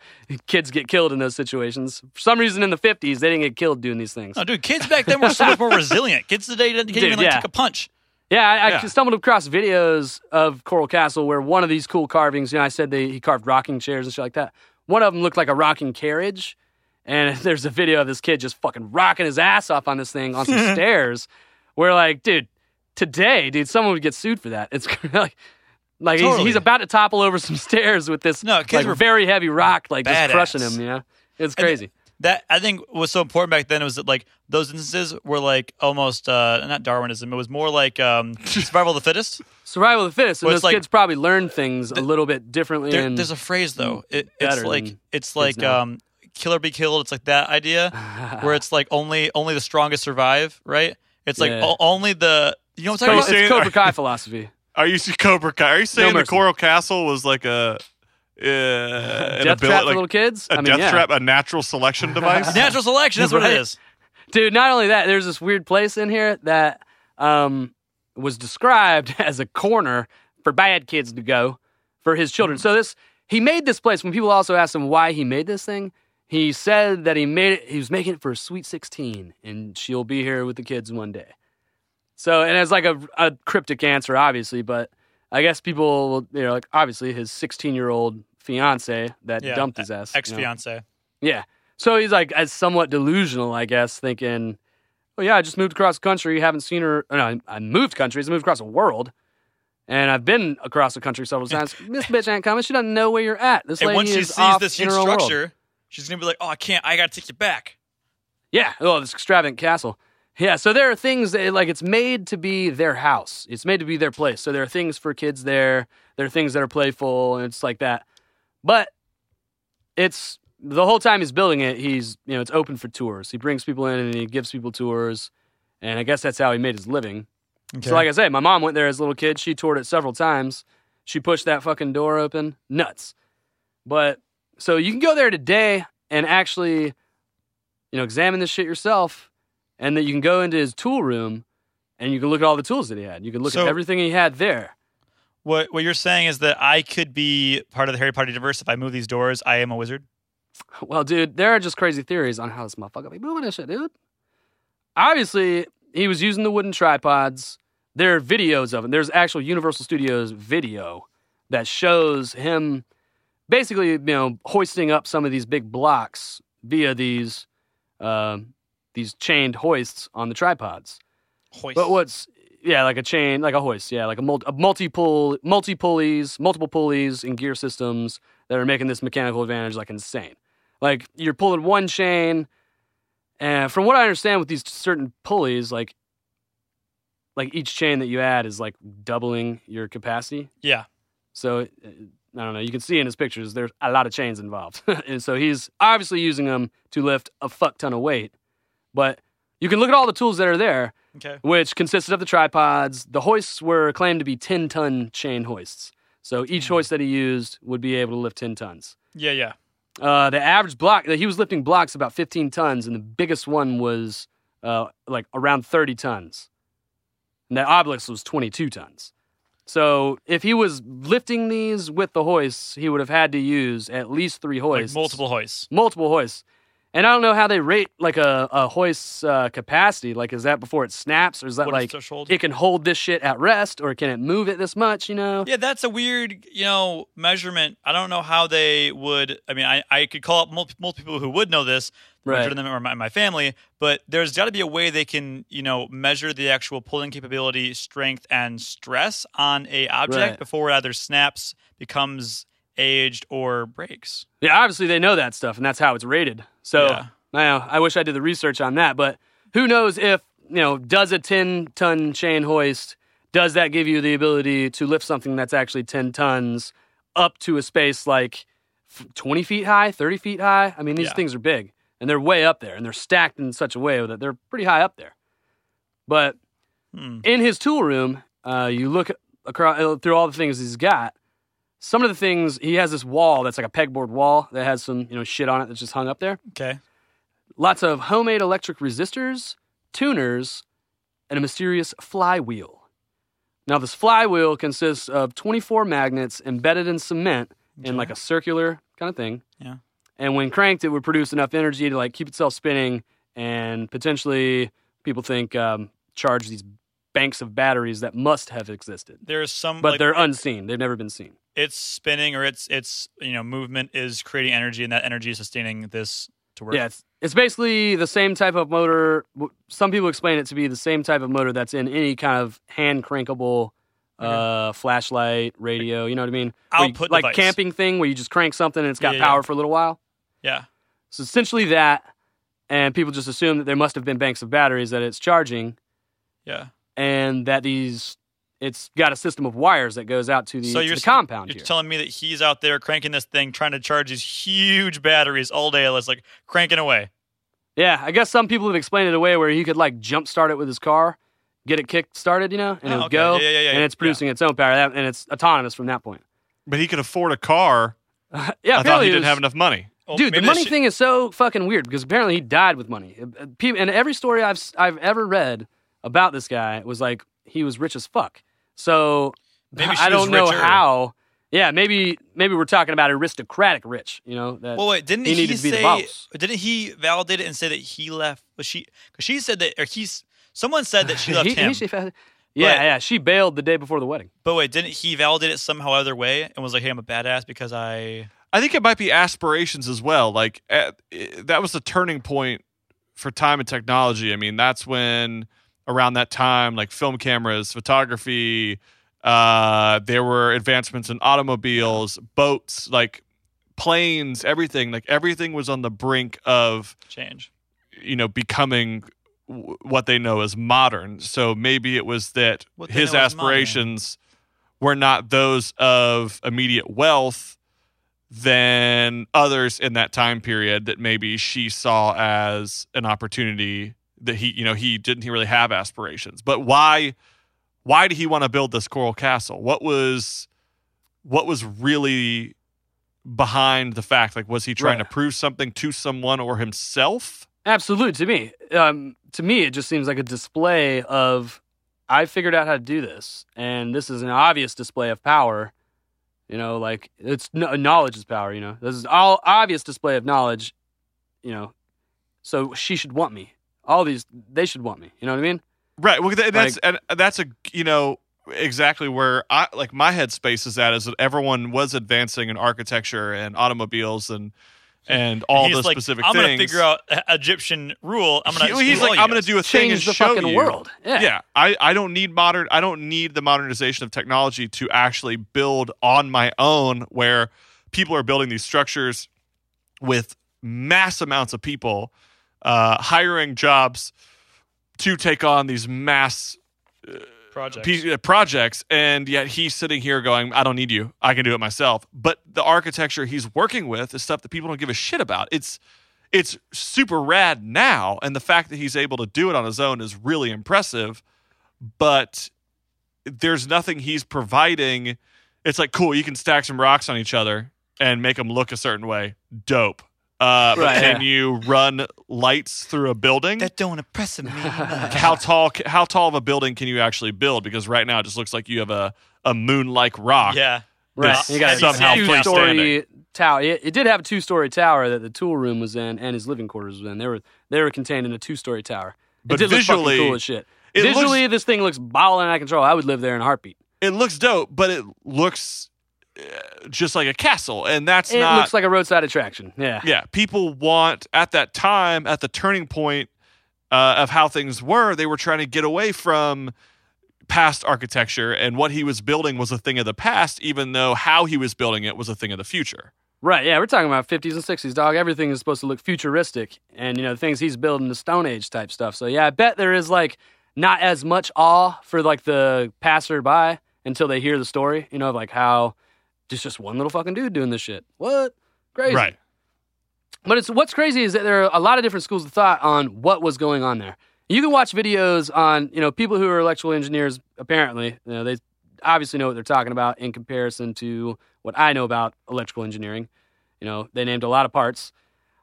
kids get killed in those situations. For some reason, in the fifties, they didn't get killed doing these things. Oh, dude, kids back then were so much more resilient. Kids today didn't can't Dude, even like yeah. take a punch. Yeah, I, I stumbled across videos of Coral Castle where one of these cool carvings. You know, I said they, he carved rocking chairs and shit like that. One of them looked like a rocking carriage, and there's a video of this kid just fucking rocking his ass off on this thing on some stairs. Where like, dude, today, dude, someone would get sued for that. It's like, like he's, Totally. he's about to topple over some stairs with this No, kids like were very heavy rock, like just crushing him. You know, it's And crazy. That I think was so important back then was that like those instances were like almost uh not Darwinism. It was more like um survival of the fittest. Survival of the fittest, and those like- kids probably learn things a little bit differently. There, and there's a phrase though. It, it's like it's like now. um kill or be killed. It's like that idea where it's like only only the strongest survive, right? It's like Yeah. o- only the you know what I'm So talking it's about? saying- Cobra Kai philosophy. Are you Cobra Kai? Are you saying the. Coral Castle was like a an Death abil- trap for like little kids. a I mean, death yeah. trap, a natural selection device? Natural selection. That's what Right. it is. dude. Not only that, there's this weird place in here that um, was described as a corner for bad kids to go for his children. So this he made this place. When people also asked him why he made this thing, he said that he made it. He was making it for a sweet sixteen, and she'll be here with the kids one day. So and it's like a, a cryptic answer, obviously, but I guess people, will, you know, like obviously his sixteen year old fiance that Yeah, dumped his ass, you know. Ex fiance. Yeah. So he's like as somewhat delusional, I guess, thinking, "Oh yeah, I just moved across the country, haven't seen her. No, I- moved countries, I moved across the world, and I've been across the country several times. this bitch ain't coming. She doesn't know where you're at. This And lady once she is sees off this huge own world. structure, she's gonna be like, "Oh, I can't. I gotta take you back." Yeah. Oh, this extravagant castle. Yeah. So there are things that like it's made to be their house. It's made to be their place. So there are things for kids there. There are things that are playful, and it's like that. But it's the whole time he's building it. He's you know it's open for tours. He brings people in and he gives people tours, and I guess that's how he made his living. Okay. So like I say, my mom went there as a little kid. She toured it several times. She pushed that fucking door open. Nuts. But so you can go there today and actually, you know, examine this shit yourself, and that you can go into his tool room and you can look at all the tools that he had. You can look So- at everything he had there. What what you're saying is that I could be part of the Harry Potter universe if I move these doors. I am a wizard. Well, dude, there are just crazy theories on how this motherfucker be moving this shit, dude. Obviously, he was using the wooden tripods. There are videos of it. There's actual Universal Studios video that shows him basically, you know, hoisting up some of these big blocks via these uh, these chained hoists on the tripods. Hoist. But what's yeah, like a chain, like a hoist, yeah, like a, mul- a multi pull, multi pulleys, multiple pulleys and gear systems that are making this mechanical advantage like insane. Like you're pulling one chain, and from what I understand with these certain pulleys, like like each chain that you add is like doubling your capacity. Yeah. So uh, I don't know. You can see in his pictures there's a lot of chains involved, and so he's obviously using them to lift a fuck ton of weight. But you can look at all the tools that are there, Okay. which consisted of the tripods. The hoists were claimed to be 10 ton chain hoists. So each hoist that he used would be able to lift 10 tons. Yeah, yeah. Uh, the average block, that he was lifting blocks about 15 tons, and the biggest one was uh, like around 30 tons. And the obelisk was 22 tons. So if he was lifting these with the hoists, he would have had to use at least three Like hoists. multiple hoists. multiple hoists. And I don't know how they rate like a, a hoist's uh, capacity. Like, is that before it snaps, or is that What is like threshold? it can hold this shit at rest, or can it move it this much? You know? Yeah, that's a weird, you know, measurement. I don't know how they would. I mean, I, I could call up multiple, multiple people who would know this, Right. them or my, my family, but there's got to be a way they can, you know, measure the actual pulling capability, strength, and stress on a object Right. before it either snaps, becomes aged, or breaks. Yeah, obviously they know that stuff, and that's how it's rated. So Yeah. I I wish I did the research on that, but who knows if you know does a ten ton chain hoist does that give you the ability to lift something that's actually ten tons up to a space like twenty feet high, thirty feet high? I mean, these Yeah. things are big, and they're way up there, and they're stacked in such a way that they're pretty high up there. But Hmm. in his tool room, uh, you look across through all the things he's got. Some of the things he has this wall that's like a pegboard wall that has some you know shit on it that's just hung up there. Okay. Lots of homemade electric resistors, tuners, and a mysterious flywheel. Now, this flywheel consists of 24 magnets embedded in cement in like a circular kind of thing. Yeah. And when cranked, it would produce enough energy to like keep itself spinning and potentially, people think, um, charge these banks of batteries that must have existed. There's some, But like, they're unseen. They've never been seen. it's spinning or it's it's you know movement is creating energy, and that energy is sustaining this to work. Yeah, it's, it's basically the same type of motor. Some people explain it to be the same type of motor that's in any kind of hand crankable uh, flashlight, radio. You know what I mean? Where you- Output like device. camping thing where you just crank something and it's got Yeah, yeah. power for a little while. yeah. So essentially that, and people just assume that there must have been banks of batteries that it's charging, Yeah. And that these it's got a system of wires that goes out to the, so you're the compound You're here. telling me that he's out there cranking this thing, trying to charge these huge batteries all day. It's like cranking away. Yeah, I guess some people have explained it away where he could like jump start it with his car, get it kick started, you know, and Oh, it would okay. go, Yeah, yeah, yeah, and it's producing its own power, and it's autonomous from that point. But he could afford a car. Yeah, I thought apparently he it didn't have enough money. Well, Dude, the money this shit- thing is so fucking weird because apparently he died with money. Uh, and every story I've s- I've ever read about this guy was like he was rich as fuck. So Maybe she I don't was know richer. how. Yeah, maybe maybe we're talking about aristocratic rich. You know that. Well, wait, didn't he he, needed to be the say? boss. Didn't he validate it and say that he left? Was she? Because she said that, or he's. Someone said that she left He- him. he- she- yeah, But- yeah. She bailed the day before the wedding. but wait, didn't he validate it somehow other way and was like, "Hey, I'm a badass because I." I think it might be aspirations as well. Like at, i- that was the turning point for time and technology. I mean, that's when around that time, like film cameras, photography, uh, there were advancements in automobiles, boats, like planes, everything. Like everything was on the brink of Change. you know becoming w- what they know as modern. So maybe it was that What his know as modern. aspirations were not those of immediate wealth than others in that time period that maybe she saw as an opportunity that he you know he didn't he really have aspirations but why why did he want to build this coral castle what was what was really behind the fact like was he trying Right. to prove something to someone or himself Absolutely. To me, um, to me, it just seems like a display of I figured out how to do this, and this is an obvious display of power. You know, like it's knowledge is power. You know, this is all obvious display of knowledge. You know, so she should want me. All these, they should want me. You know what I mean? Right. Well, th- that's and that's a you know exactly where I like my headspace is at is that everyone was advancing in architecture and automobiles and and all he's those like, specific I'm things. gonna figure out Egyptian rule. I'm gonna. He- he's like, I'm going to do a thing and Change the show fucking you. world. Yeah. Yeah. I, I don't need modern. I don't need the modernization of technology to actually build on my own. Where people are building these structures with mass amounts of people, uh, hiring jobs to take on these mass project. P- uh, projects, and yet he's sitting here going, "I don't need you. I can do it myself." But the architecture he's working with is stuff that people don't give a shit about. It's it's super rad now, and the fact that he's able to do it on his own is really impressive. But there's nothing he's providing. It's like cool, you can stack some rocks on each other and make them look a certain way. Dope. Uh, Right, can yeah. you run lights through a building? That don't impress me. how tall? How tall of a building can you actually build? Because right now it just looks like you have a a moon like rock. yeah. Right. You got a somehow two story tower. It, it did have a two story tower that the tool room was in and his living quarters was in. They were they were contained in a two story tower. But it did look visually, cool as shit. it Visually, looks- this thing looks balling out of control. I would live there in a heartbeat. It looks dope, but it looks just like a castle, and that's not. It not. looks like a roadside attraction. Yeah. yeah, people want at that time at the turning point uh, of how things were. They were trying to get away from past architecture, and what he was building was a thing of the past, even though how he was building it was a thing of the future. Right, yeah, we're talking about 50s and 60s, dog. Everything is supposed to look futuristic and, you know, the things he's building the Stone Age type stuff. So, yeah, I bet there is, like, not as much awe for, like, the passerby until they hear the story, you know, of, like, how just just one little fucking dude doing this shit. What? Crazy. Right. But it's what's crazy is that there are a lot of different schools of thought on what was going on there. You can watch videos on, you know, people who are electrical engineers, apparently, you know, they obviously know what they're talking about in comparison to what I know about electrical engineering. You know, they named a lot of parts.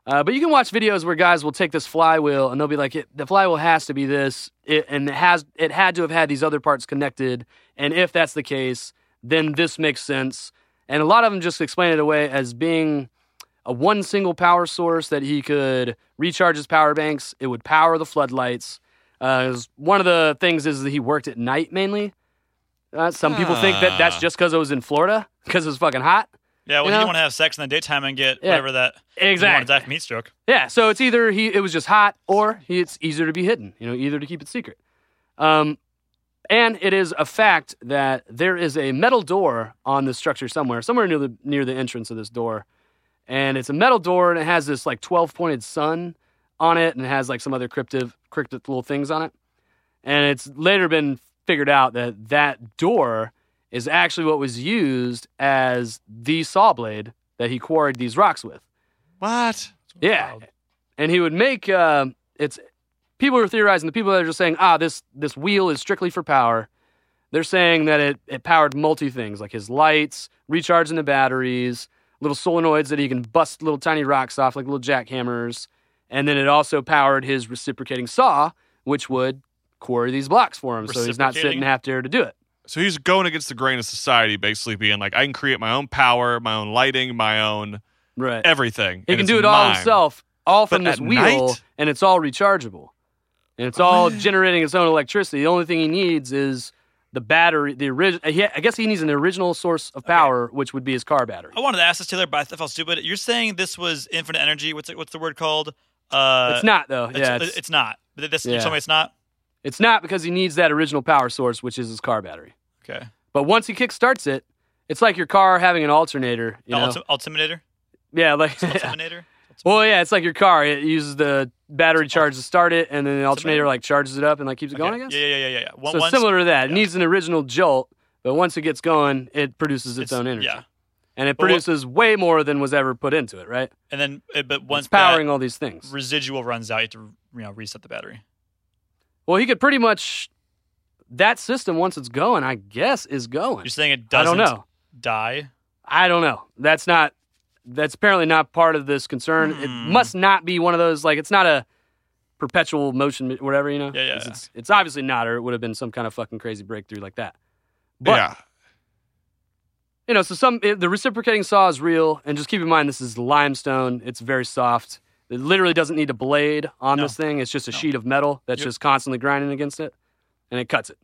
Uh, but you can watch videos where guys will take this flywheel and they'll be like, it, "The flywheel has to be this, it, and it has it had to have had these other parts connected, and if that's the case, then this makes sense." And a lot of them just explain it away as being a one single power source that he could recharge his power banks. It would power the floodlights. Uh, one of the things is that he worked at night mainly. Uh, some people think that that's Ah. just because it was in Florida because it was fucking hot. Yeah, well, You know? want to have sex in the daytime and get Yeah. whatever that Exactly. die from heat stroke. Yeah, so it's either he it was just hot or he, it's easier to be hidden, you know, either to keep it secret. Um, and it is a fact that there is a metal door on the structure somewhere, somewhere near the near the entrance of this door, and it's a metal door and it has this like twelve pointed sun on it and it has like some other cryptic cryptic little things on it, and it's later been figured out that that door is actually what was used as the saw blade that he quarried these rocks with. What? Yeah, and he would make uh, it's people are theorizing the people that are just saying ah this this wheel is strictly for power. They're saying that it it powered multi things like his lights, recharging the batteries, little solenoids that he can bust little tiny rocks off like little jackhammers, and then it also powered his reciprocating saw, which would quarry these blocks for him, so he's not sitting half there to do it. So he's going against the grain of society, basically being like, I can create my own power, my own lighting, my own Right. everything. He can do it all himself, all from But this wheel, night? and it's all rechargeable. And it's all generating its own electricity. The only thing he needs is the battery, the original. I guess he needs an original source of power, which would be his car battery. I wanted to ask this, Taylor, but I felt stupid. You're saying this was infinite energy. What's it, what's the word called? Uh, it's not though. It's, yeah, it's, it's, not. But this, Yeah. you're telling me it's not. it's not because he needs that original power source, which is his car battery. Okay. But once he kickstarts it, it's like your car having an alternator. You know? Ultiminator. yeah, like Ultiminator. Well, yeah, it's like your car. It uses the battery charge to start it, and then the alternator like charges it up and like keeps it going. I guess. Yeah, yeah, yeah, yeah, yeah. One- so once- similar to that, it needs an original jolt, but once it gets going, it produces its, own energy. yeah. and it But what- produces way more than was ever put into it. Right? And then, uh, but once It's powering all these things. residual runs out, you have to you know reset the battery. Well, he could pretty much that system once it's going. I guess is going. You're saying it I doesn't don't know. die. I don't know. That's not. That's apparently not part of this concern. It Hmm. must not be one of those like it's not a perpetual motion, whatever you know. Yeah, yeah, It's, it's, obviously not, or it would have been some kind of fucking crazy breakthrough like that. But yeah. you know, so some it, the reciprocating saw is real, and just keep in mind this is limestone. It's very soft. It literally doesn't need a blade on No. this thing. It's just a sheet of metal that's Yep. just constantly grinding against it, and it cuts it.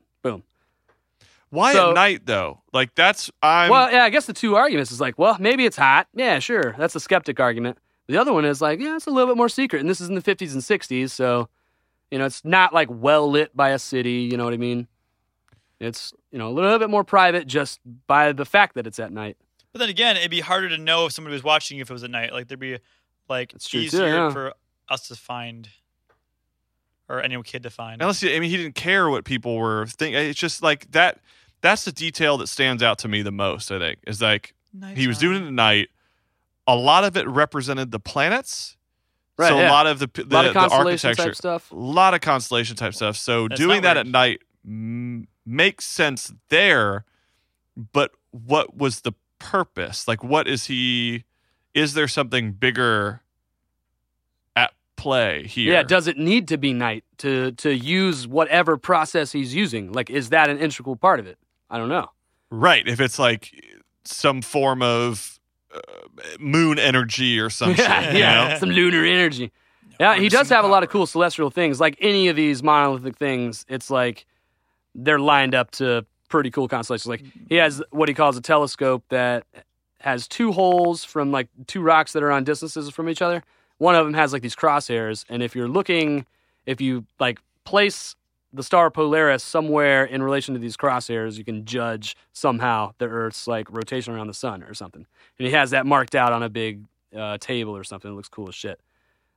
Boom. Why So- at night though? Like that's I'm well, yeah, I guess the two arguments is like, well, maybe it's hot. Yeah, sure. That's a skeptic argument. The other one is like, yeah, it's a little bit more secret. And this is in the 50s and 60s, so, you know, it's not like well lit by a city. You know what I mean? It's, you know, a little bit more private just by the fact that it's at night. But then again, it'd be harder to know if somebody was watching if it was at night. Like there'd be like true, too, easier yeah. for us to find or any kid to find. Unless he, I mean, he didn't care what people were thinking. Eh, it's just like that. That's the detail that stands out to me the most. I think is like he was doing it at night. A lot of it represented the planets, Right, so a lot of the the, lot of the constellation architecture, type stuff. a lot of constellation type stuff. So That's doing not that at night m- makes sense there, but what was the purpose? Like, what is he? Is there something bigger at play here? Yeah, does it need to be night to to use whatever process he's using? Like, is that an integral part of it? I don't know. right. If it's like some form of uh, moon energy or some yeah, shit, you yeah, know? some lunar energy. Yeah, he does have a lot of cool celestial things. Like any of these monolithic things, it's like they're lined up to pretty cool constellations. Like he has what he calls a telescope that has two holes from like two rocks that are on distances from each other. One of them has like these crosshairs, and if you're looking, if you like place the star Polaris somewhere in relation to these crosshairs, you can judge somehow the Earth's like rotation around the sun or something. And he has that marked out on a big uh, table or something. It looks cool as shit.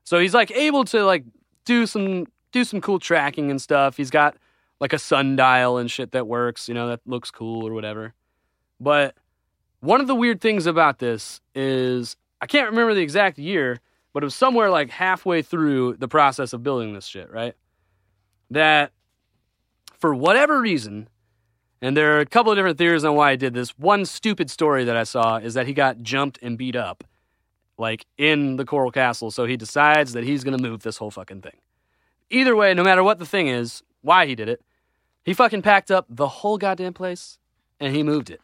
So he's like able to like do some do some cool tracking and stuff. He's got like a sundial and shit that works, you know, that looks cool or whatever. But one of the weird things about this is I can't remember the exact year, but it was somewhere like halfway through the process of building this shit, right? That for whatever reason, and there are a couple of different theories on why he did this. One stupid story that I saw is that he got jumped and beat up, like in the Coral Castle. So he decides that he's going to move this whole fucking thing. Either way, no matter what the thing is, why he did it, he fucking packed up the whole goddamn place and he moved it.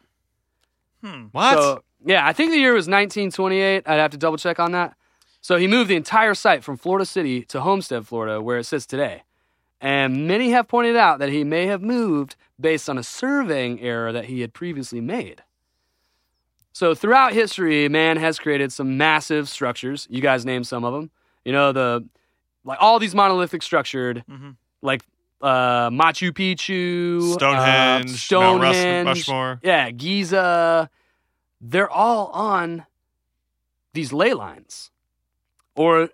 Hmm. What? So, yeah, I think the year was 1928. I'd have to double check on that. So he moved the entire site from Florida City to Homestead, Florida, where it sits today. And many have pointed out that he may have moved based on a surveying error that he had previously made. So throughout history, man has created some massive structures. You guys named some of them. You know the like all these monolithic structured, like uh, Machu Picchu, Stonehenge, uh, Stonehenge, Rush- Rushmore. yeah, Giza. They're all on these ley lines, or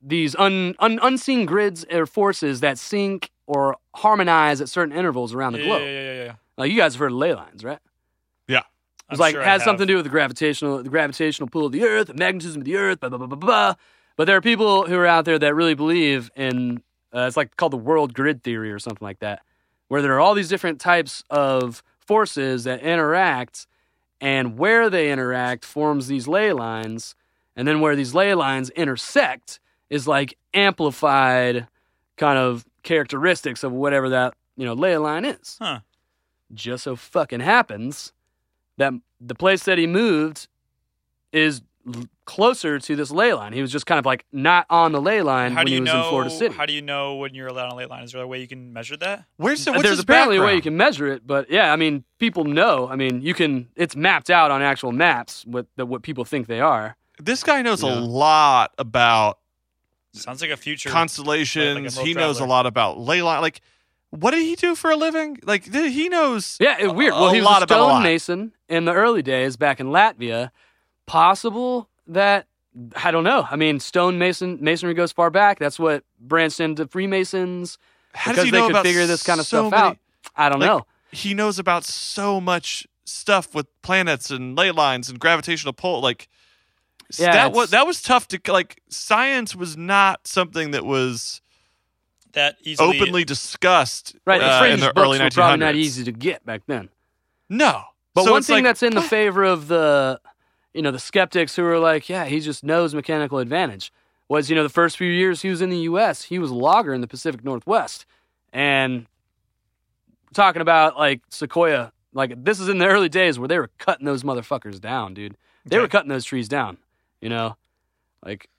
these un, un, unseen grids or forces that sync or harmonize at certain intervals around the Yeah, globe. yeah, yeah, yeah, yeah. Like you guys have heard of ley lines, right? Yeah. It's I'm like sure I has have. something to do with the gravitational the gravitational pull of the Earth, the magnetism of the Earth, blah blah blah blah blah. But there are people who are out there that really believe in uh, it's like called the world grid theory or something like that, where there are all these different types of forces that interact, and where they interact forms these ley lines, and then where these ley lines intersect is like amplified kind of characteristics of whatever that you know ley line is Huh. just so fucking happens that the place that he moved is l- closer to this ley line. He was just kind of like not on the ley line How when do he was know? in Florida City. How do you know when you're allowed on a ley line? Is there a way you can measure that? Where's the, Uh, what's There's his apparently a way you can measure it, but yeah, I mean, people know. I mean, you can. It's mapped out on actual maps what that what people think they are. This guy knows a lot about Sounds like a future constellations. like a world he knows a lot about ley line. Like, what did he do for a living? Like, th- he knows. Yeah, it, weird. a Well, he was lot a a stonemason in the early days back in Latvia. Possible that I don't know. I mean, stonemason masonry goes far back. That's what branched into Freemasons How because does he they know could about figure this kind of so stuff many- out. I don't like, know. He knows about so much stuff with planets and ley lines and gravitational pull. Like, s- Yeah, that was that was tough to like. Science was not something that was that easily openly discussed Right, the uh, fringe in the books early were 1900s. probably not easy to get back then. No, But So one thing like, that's in the favor of the, you know, the skeptics who are like, yeah, he just knows mechanical advantage. Was you know the first few years he was in the U.S., he was a logger in the Pacific Northwest, and talking about like Sequoia, like this is in the early days where they were cutting those motherfuckers down, dude. They were cutting those trees down. You know, like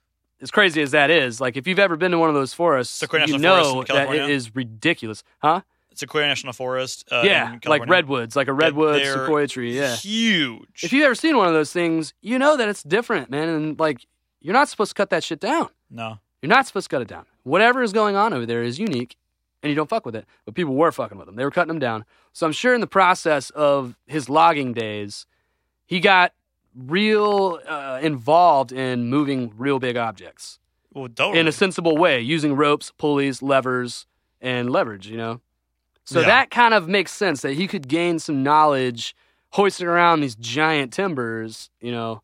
as crazy as that is, like if you've ever been to one of those forests, you National Forest know in that it is ridiculous, huh? Sequoia National Forest. Uh, yeah, like redwoods, like a redwood they're sequoia tree. Yeah, huge. if you've ever seen one of those things, you know that it's different, man. And like, you're not supposed to cut that shit down. no, You're not supposed to cut it down. Whatever is going on over there is unique, and you don't fuck with it. But people were fucking with them. They were cutting them down. So I'm sure in the process of his logging days, he got real uh, involved in moving real big objects well, totally. in a sensible way, using ropes, pulleys, levers, and leverage, you know? So Yeah. that kind of makes sense that he could gain some knowledge hoisting around these giant timbers, you know.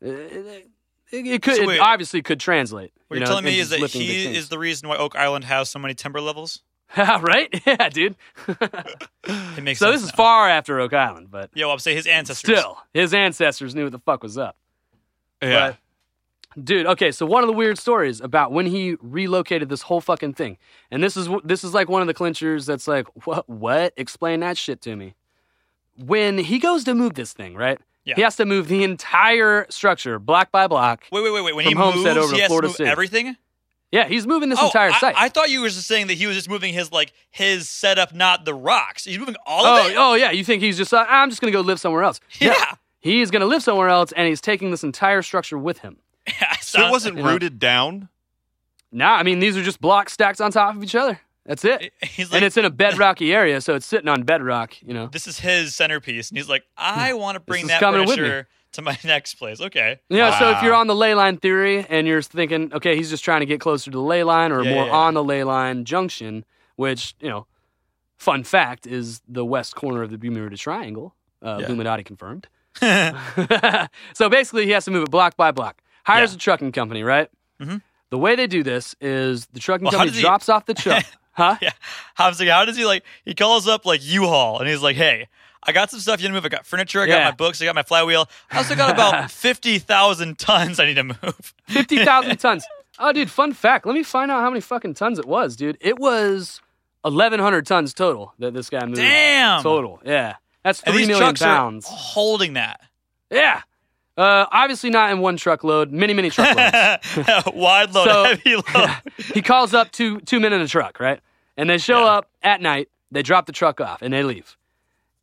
It, it- It, it could So it obviously could translate. What you you're know, telling me is that he is the reason why Oak Island has so many timber levels. right? Yeah, dude. It makes so sense this is far after Oak Island, but Yo, I'm saying his ancestors. still, his ancestors knew what the fuck was up. Yeah. But, dude, okay, so one of the weird stories about when he relocated this whole fucking thing, and this is this is like one of the clinchers that's like, what? What? Explain that shit to me. When he goes to move this thing, right? Yeah. He has to move the entire structure, block by block. Wait, wait, wait, wait. When From he moves, over he has Florida to move City. everything. Yeah, he's moving this oh, entire I, site. I thought you were just saying that he was just moving his like his setup, not the rocks. He's moving all oh, of it. oh yeah, you think he's just? Uh, I'm just gonna go live somewhere else. No. Yeah. He's gonna live somewhere else, and he's taking this entire structure with him. So it wasn't you know. rooted down. Nah, I mean these are just blocks stacked on top of each other. That's it. He's like, and it's in a bedrocky area, so it's sitting on bedrock. You know. this is his centerpiece, and he's like, I want to bring is that coming with me. furniture to my next place. Okay. Yeah. know, so if you're on the ley line theory and you're thinking, okay, he's just trying to get closer to the ley line or Yeah, more yeah, yeah. on the ley line junction, which, you know, fun fact is the west corner of the Bermuda Triangle. Uh. Illuminati confirmed. so basically, he has to move it block by block. Hires a trucking company, right? Mhm. The way they do this is the trucking Well, company does he- drops off the truck. huh? Yeah. Like, how does he like? He calls up like U-Haul, and he's like, Hey, I got some stuff you need to move. I got furniture. I got my books. I got my flywheel. I also got about fifty thousand tons I need to move. 50,000 tons. Oh, dude, fun fact. Let me find out how many fucking tons it was, dude. It was 1,100 tons total that this guy moved. Damn. Total, yeah. That's three these million trucks pounds. are holding that. Yeah. Uh, obviously not in one truckload, many, many truckloads. Wide load, So- heavy load. he calls up two two men in a truck, right? And they show Yeah. up at night. They drop the truck off and they leave.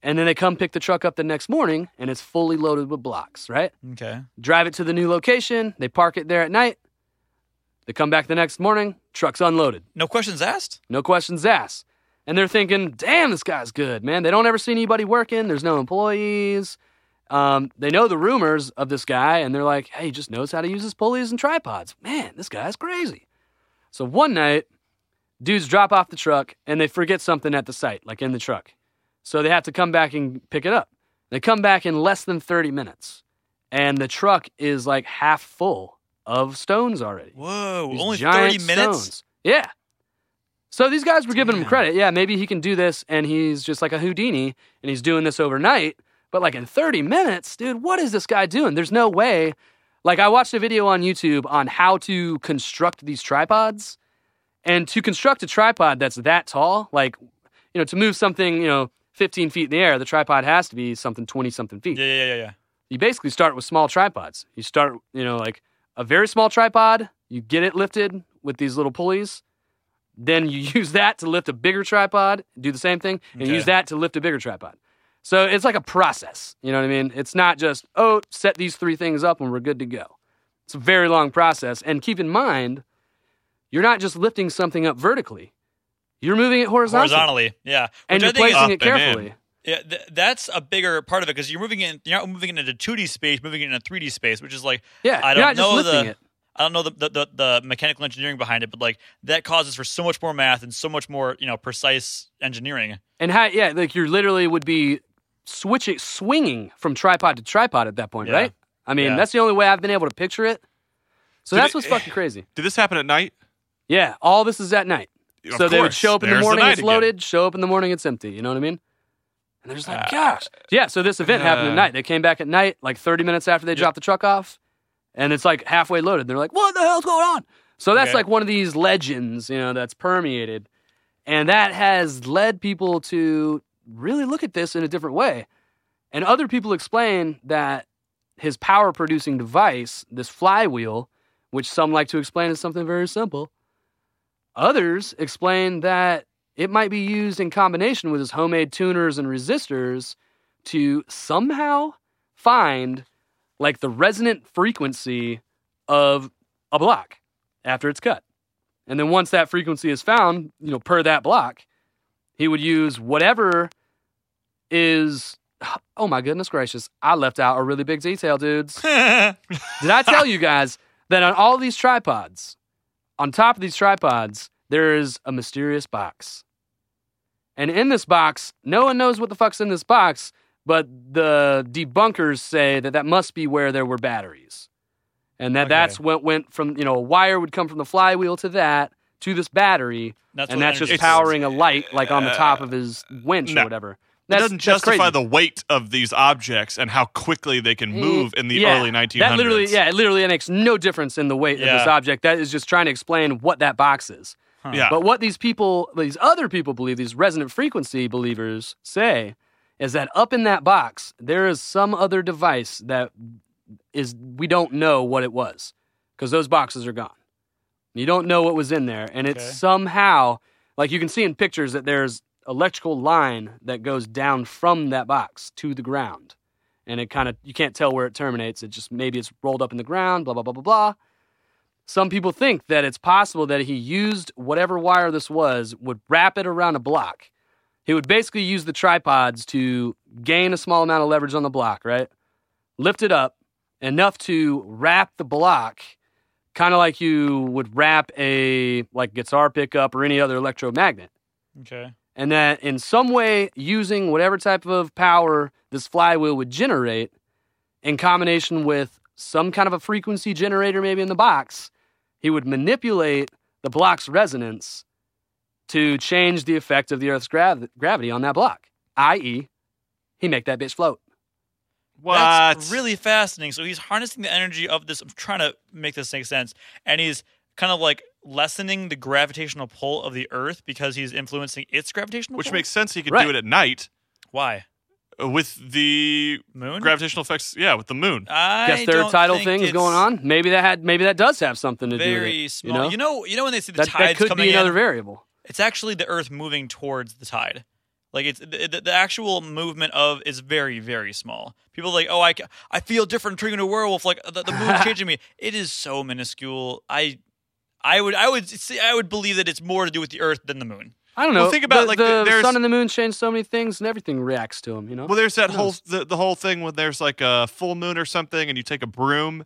And then they come pick the truck up the next morning, and it's fully loaded with blocks, right? Okay. Drive it to the new location. They park it there at night. They come back the next morning. Truck's unloaded. No questions asked. No questions asked. And they're thinking, damn, this guy's good, man. They don't ever see anybody working. There's no employees. Um, they know the rumors of this guy, and they're like, hey, he just knows how to use his pulleys and tripods. Man, this guy's crazy. So one night, dudes drop off the truck and they forget something at the site, like in the truck. So they have to come back and pick it up. They come back in less than 30 minutes, and the truck is like half full of stones already. Whoa, These only giant thirty minutes. stones. Yeah. So these guys were giving him credit. Yeah, maybe he can do this and he's just like a Houdini and he's doing this overnight. But like in 30 minutes, dude, what is this guy doing? There's no way. Like I watched a video on YouTube on how to construct these tripods. And to construct a tripod that's that tall, like, you know, to move something, you know, 15 feet in the air, the tripod has to be something 20 something feet Yeah, yeah, yeah, yeah. you basically start with small tripods. You start, you know, like a very small tripod, you get it lifted with these little pulleys. Then you use that to lift a bigger tripod, do the same thing, and Okay. use that to lift a bigger tripod. So it's like a process. You know what I mean? It's not just, oh, set these three things up and we're good to go. It's a very long process. And keep in mind, you're not just lifting something up vertically, you're moving it horizontally. Horizontally, yeah. And Which you're I think placing it Up and carefully. Yeah, th- that's a bigger part of it because you're moving it. You're not moving it into 2D space, moving it into 3D space, which is like Yeah, I don't know the it. I don't know the, the, the the mechanical engineering behind it, but like that causes for so much more math and so much more you know precise engineering. And how, yeah, like you literally would be switching, swinging from tripod to tripod at that point, Yeah. right? I mean, Yeah. that's the only way I've been able to picture it. So Did that's it- what's fucking crazy. Did this happen at night? Yeah, all this is at night. So they would show up in the morning, night it's again. loaded. Show up in the morning, it's empty. You know what I mean? And they're just like, Uh, gosh, yeah. So this event happened at uh, night. They came back at night, like 30 minutes after they dropped the truck off, and it's like halfway loaded. They're like, what the hell's going on? So that's Okay. like one of these legends, you know, that's permeated, and that has led people to really look at this in a different way. And other people explain that his power producing device, this flywheel, which some like to explain as something very simple, others explain that it might be used in combination with his homemade tuners and resistors to somehow find like the resonant frequency of a block after it's cut. And then once that frequency is found, you know, per that block, he would use whatever is oh my goodness gracious, I left out a really big detail, dudes. Did I tell you guys that on all these tripods, on top of these tripods, there is a mysterious box. And in this box, no one knows what the fuck's in this box, but the debunkers say that that must be where there were batteries. and that that's what went from you know a wire would come from the flywheel to that to this battery, That's and that's just energy powering a light like on the top of his winch no. or whatever. It That's, doesn't justify crazy. the weight of these objects and how quickly they can eh, move in the Yeah, early 1900s. That literally, yeah, it literally makes no difference in the weight of this object. That is just trying to explain what that box is. Yeah. But what these people, these other people believe, these resonant frequency believers say, is that up in that box there is some other device that is we don't know what it was because those boxes are gone. You don't know what was in there, and it's Okay. somehow like you can see in pictures that there's electrical line that goes down from that box to the ground, and it kind of you can't tell where it terminates. It just maybe it's rolled up in the ground. Blah blah blah blah blah. Some people think that it's possible that he used whatever wire this was, would wrap it around a block. He would basically use the tripods to gain a small amount of leverage on the block, right? Lift it up enough to wrap the block, kind of like you would wrap a like guitar pickup or any other electromagnet. Okay. And that in some way, using whatever type of power this flywheel would generate, in combination with some kind of a frequency generator, maybe in the box, he would manipulate the block's resonance to change the effect of the Earth's grav- gravity on that block. I.e., he make that bitch float. what? That's really fascinating. So he's harnessing the energy of this. I'm trying to make this make sense, and he's kind of like lessening the gravitational pull of the Earth because he's influencing its gravitational Which pull. makes sense. He could Right. do it at night why uh, with the moon gravitational effects. Yeah, with the moon. I Guess there are don't tidal think things it's going on. Maybe that had maybe that does have something to do with Very it. small. You know, You know, you know when they see the that, tides that could coming be another in, variable. it's actually the Earth moving towards the tide. Like it's the, the, the actual movement of is very very small. People are like, oh, I, ca- I feel different turning into a werewolf. Like the, the moon's changing me. It is so minuscule. I I would I would say, I would believe that it's more to do with the Earth than the moon. I don't know. Well, think about, the, like, the there's- sun and the moon change so many things, and everything reacts to them. You know. Well, there's that whole the, the whole thing when there's like a full moon or something, and you take a broom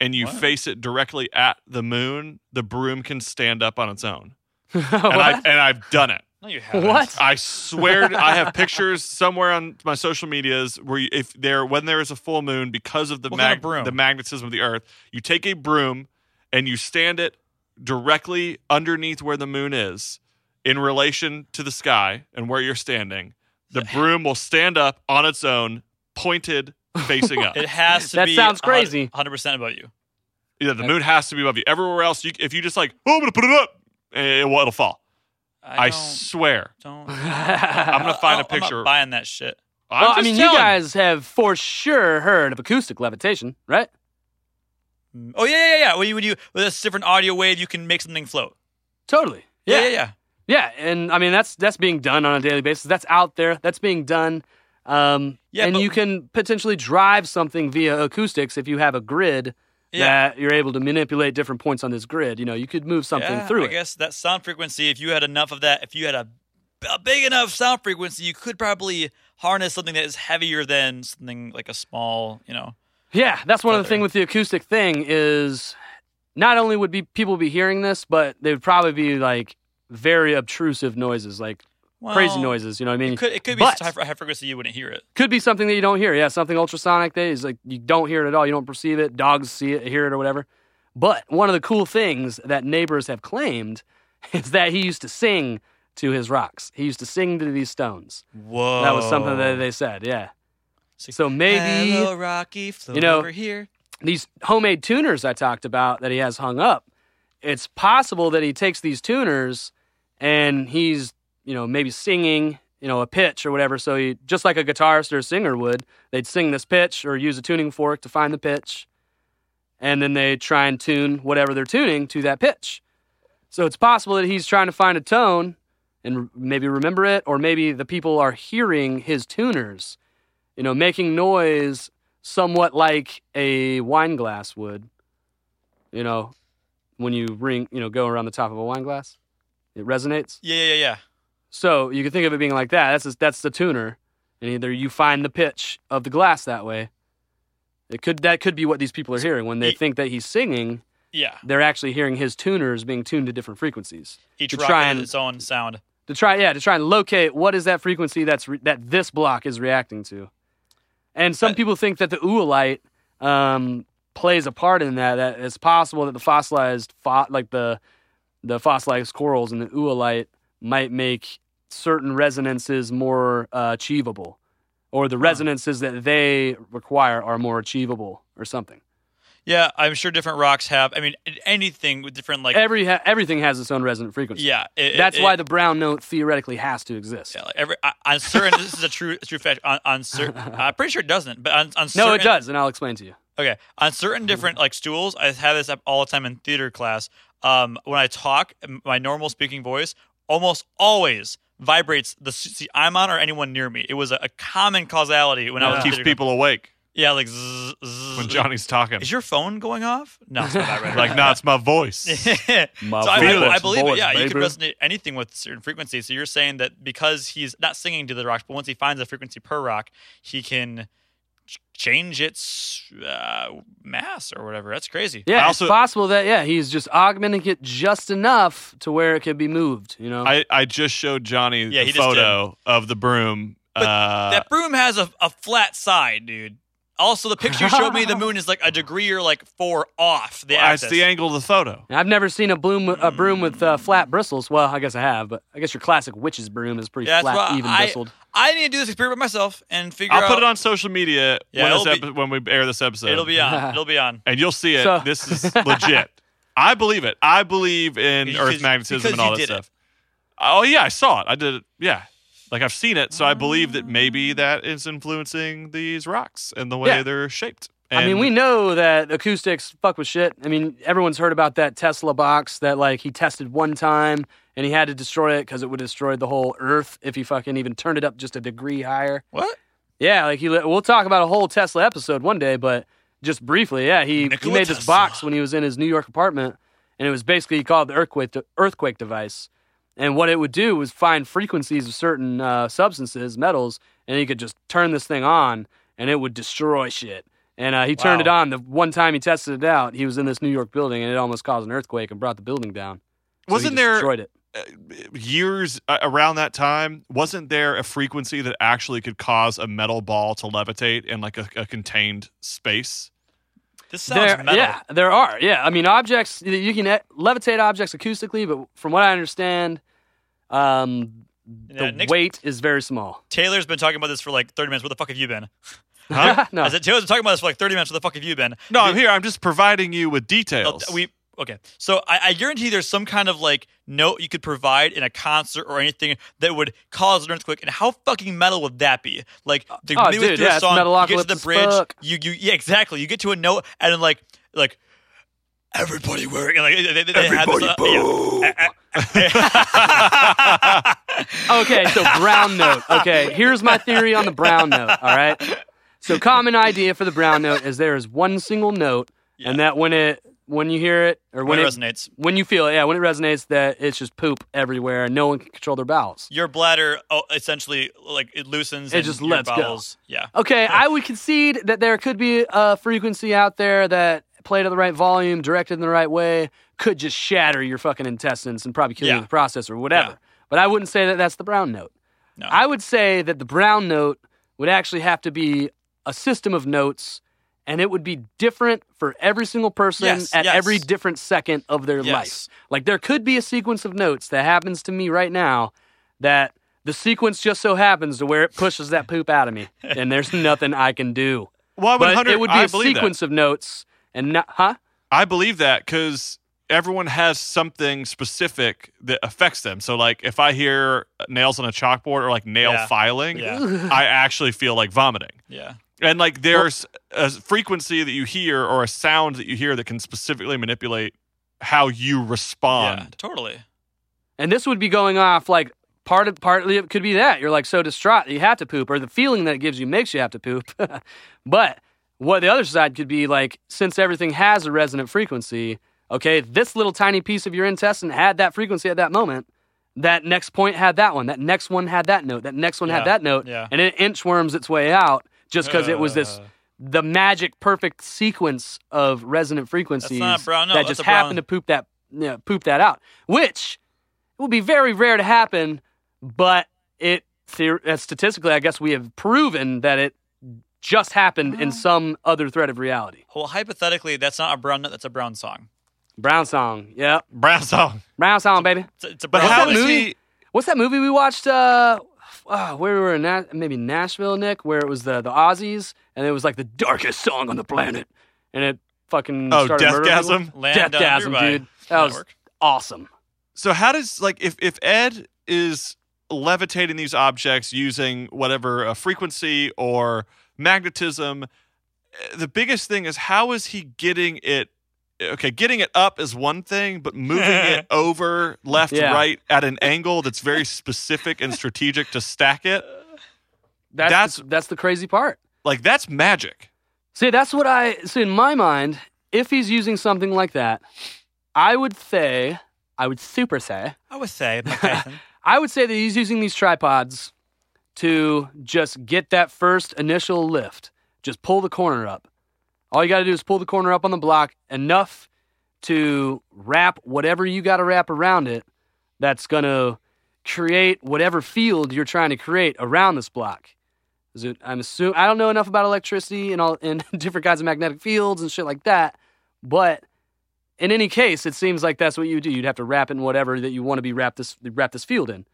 and you What? face it directly at the moon. The broom can stand up on its own, and I and I've done it. No, you haven't. What? I swear, to- I have pictures somewhere on my social medias where you, if there when there is a full moon because of the What kind of broom? the magnetism of the Earth, you take a broom and you stand it directly underneath where the moon is in relation to the sky and where you're standing. The broom will stand up on its own, pointed facing up. It has to That be. sounds crazy. Hundred percent about you. Yeah, the moon has to be above you. Everywhere else, you, if you just like, oh, I'm gonna put it up, it, will it'll fall. I, don't, swear. don't. I'm gonna find a I'm not picture. buying that shit. I'm well, I mean, telling you guys have for sure heard of acoustic levitation, right? Oh yeah, yeah, yeah. When you, when you with a different audio wave, you can make something float. Totally. Yeah, yeah, yeah. Yeah, and I mean that's that's being done on a daily basis. That's out there. That's being done. Um, Yeah, and but- you can potentially drive something via acoustics if you have a grid Yeah. that you're able to manipulate different points on this grid. You know, you could move something yeah, through I it. guess that sound frequency. If you had enough of that, if you had a, a big enough sound frequency, you could probably harness something that is heavier than something like a small. You know. Yeah, that's one of the thing with the acoustic thing is not only would be people be hearing this, but they would probably be like very obtrusive noises, like crazy noises. You know what I mean? It could, it could be But- high, high frequency you wouldn't hear it. could be something that you don't hear. Yeah, something ultrasonic that is like you don't hear it at all. You don't perceive it. Dogs see it, hear it, or whatever. But one of the cool things that neighbors have claimed is that he used to sing to his rocks. He used to sing to these stones. Whoa, That was something that they said. Yeah. So maybe Hello, Rocky, float you know, over here. these homemade tuners I talked about that he has hung up, it's possible that he takes these tuners and he's, you know, maybe singing, you know, a pitch or whatever. So he, just like a guitarist or a singer would, they'd sing this pitch or use a tuning fork to find the pitch. And then they try and tune whatever they're tuning to that pitch. So it's possible that he's trying to find a tone and maybe remember it, or maybe the people are hearing his tuners, you know, making noise somewhat like a wine glass would. You know, when you ring, you know, go around the top of a wine glass, it resonates. Yeah, yeah, yeah. So you can think of it being like that. That's that's the tuner, and either you find the pitch of the glass that way. It could that could be what these people are hearing when they Ye- think that he's singing. Yeah. They're actually hearing his tuners being tuned to different frequencies. Each to rock try has its own sound. to try yeah to try and locate what is that frequency that's re- that this block is reacting to and some people think that the oolite um, plays a part in that. That it's possible that the fossilized, fo- like the the fossilized corals and the oolite, might make certain resonances more uh, achievable, or the resonances that they require are more achievable, or something. Yeah, I'm sure different rocks have. I mean, anything with different like. Every ha- everything has its own resonant frequency. yeah, it- that's it- why the brown note theoretically has to exist. Yeah, like every on- on certain. this is a true true fact. On, on certain, I'm pretty sure it doesn't. But on, on certain, No, it does, and I'll explain to you. Okay, on certain different like stools, I have this up all the time in theater class. Um, when I talk, my normal speaking voice almost always vibrates the seat I'm on or anyone near me. It was a, a common causality when I was keeps theater people awake Yeah, like zzz, zzz. when Johnny's talking. Is your phone going off? No, it's not vibrating. like, no, it's my voice. so I, I, I believe voice, it. Yeah, you can baby. resonate anything with certain frequencies. So you're saying that because he's not singing to the rocks, but once he finds a frequency per rock, he can ch- change its uh, mass or whatever. That's crazy. Yeah, also- it's possible that yeah he's just augmenting it just enough to where it can be moved. You know, I, I just showed Johnny Yeah, the he photo of the broom. But uh, that broom has a, a flat side, dude. Also, the picture you showed me, the moon is like a degree or like four off the that's axis. the angle of the photo. I've never seen a bloom a broom with uh, flat bristles. Well, I guess I have, but I guess your classic witch's broom is pretty Yeah, that's flat, why even I, bristled. I need to do this experiment myself and figure out. I'll out. put it on social media Yeah, when, this it'll be- epi- when we air this episode. It'll be on. It'll be on. and you'll see it. So- this is legit. I believe it. I believe in Because- Earth magnetism because and all you that did it. stuff. Oh yeah, I saw it. I did it. Yeah, like I've seen it, so I believe that ah. maybe that is influencing these rocks and the way Yeah. they're shaped. I mean, we know that acoustics fuck with shit. I mean, everyone's heard about that Tesla box that like he tested one time and he had to destroy it because it would destroy the whole Earth if he fucking even turned it up just a degree higher. What? Yeah, like he. We'll talk about a whole Tesla episode one day, but just briefly, yeah, he he made this Tesla. box when he was in his New York apartment, and it was basically called the earthquake earthquake device. And what it would do was find frequencies of certain uh, substances, metals, and he could just turn this thing on, and it would destroy shit. And uh, he turned it Wow. on. The one time he tested it out, he was in this New York building, and it almost caused an earthquake and brought the building down. So he Wasn't there- destroyed it? years uh, around that time, wasn't there a frequency that actually could cause a metal ball to levitate in like a, a contained space? This sounds There, metal. yeah, there are. Yeah, I mean, objects you can e- levitate objects acoustically, but from what I understand, um, Yeah, the Nick's- weight is very small. Taylor's been talking about this for like 30 minutes. Where the fuck have you been? Huh? no, I said Taylor's been talking about this for like 30 minutes. Where the fuck have you been? No, I'm here. I'm just providing you with Oh, details. we okay. So I, I guarantee there's some kind of like note you could provide in a concert or anything that would cause an earthquake. And how fucking metal would that be? Like the Oh, midway dude, through yeah, a it's song, you get to Metalocalypse the as bridge, fuck. you you yeah exactly. You get to a note and then like like. Everybody wearing like they, they, they have this, uh, yeah. okay, so brown note. Okay, here's my theory on the brown note. All right. So common idea for the brown note is there is one single note, and that when it when you hear it or when, When it resonates. when you feel it, yeah, when it resonates, that it's just poop everywhere, and no one can control their bowels. Your bladder oh, essentially like it loosens. It and just your lets go. bowels, Yeah. Okay, I would concede that there could be a frequency out there that played at the right volume, directed in the right way, could just shatter your fucking intestines and probably kill you in the process or whatever. Yeah. But I wouldn't say that that's the brown note. No. I would say that the brown note would actually have to be a system of notes and it would be different for every single person Yes, at yes. every different second of their Yes. life. Like there could be a sequence of notes that happens to me right now that the sequence just so happens to where it pushes that poop out of me and there's nothing I can do. well, would But it would be I a believe sequence of notes and not, huh? I believe that because everyone has something specific that affects them. So, like, if I hear nails on a chalkboard or like nail Yeah. filing, Yeah. I actually feel like vomiting. Yeah. And like, there's a frequency that you hear or a sound that you hear that can specifically manipulate how you Yeah. respond. Totally. And this would be going off like part of partly it could be that you're like so distraught that you have to poop, or the feeling that it gives you makes you have to poop. but what the other side could be like, since everything has a resonant frequency, okay, this little tiny piece of your intestine had that frequency at that moment. That next point had that one. That next one had that note. That next one Yeah, had that note. yeah. And it inchworms its way out just because it was this Uh. the magic perfect sequence of resonant frequencies not brown note, that that's just happened to poop that you know, poop that out. Which will be very rare to happen, but it uh, statistically, I guess we have proven that it just happened in some other thread of reality. Well, hypothetically, that's not a brown nut. That's a brown song. Brown song, yep. Brown song. Brown song, baby. It's a, it's a But brown how that is movie? he? What's that movie we watched? Uh, uh where we were in Na- maybe Nashville, Nick, where it was the the Aussies, and it was like the darkest song on the planet, and it fucking Oh, started Deathgasm? people. Land Down Under Deathgasm, dude. That was Network. awesome. So how does like if if Ed is levitating these objects using whatever a frequency or magnetism, eh, the biggest thing is how is he getting it? Okay, getting it up is one thing, but moving it over left, Yeah. right at an angle that's very specific and strategic to stack it, That's That's- the, that's the crazy part. like that's magic. See, that's what I see in my mind. If he's using something like that, I would say, I would super say, I would say, I would say that he's using these tripods to just get that first initial lift. Just pull the corner up. All you got to do is pull the corner up on the block enough to wrap whatever you got to wrap around it that's going to create whatever field you're trying to create around this block. It, I'm assuming I don't know enough about electricity and all and different kinds of magnetic fields and shit like that, but in any case, it seems like that's what you do. You'd have to wrap it in whatever that you want to be wrap this wrap this field in.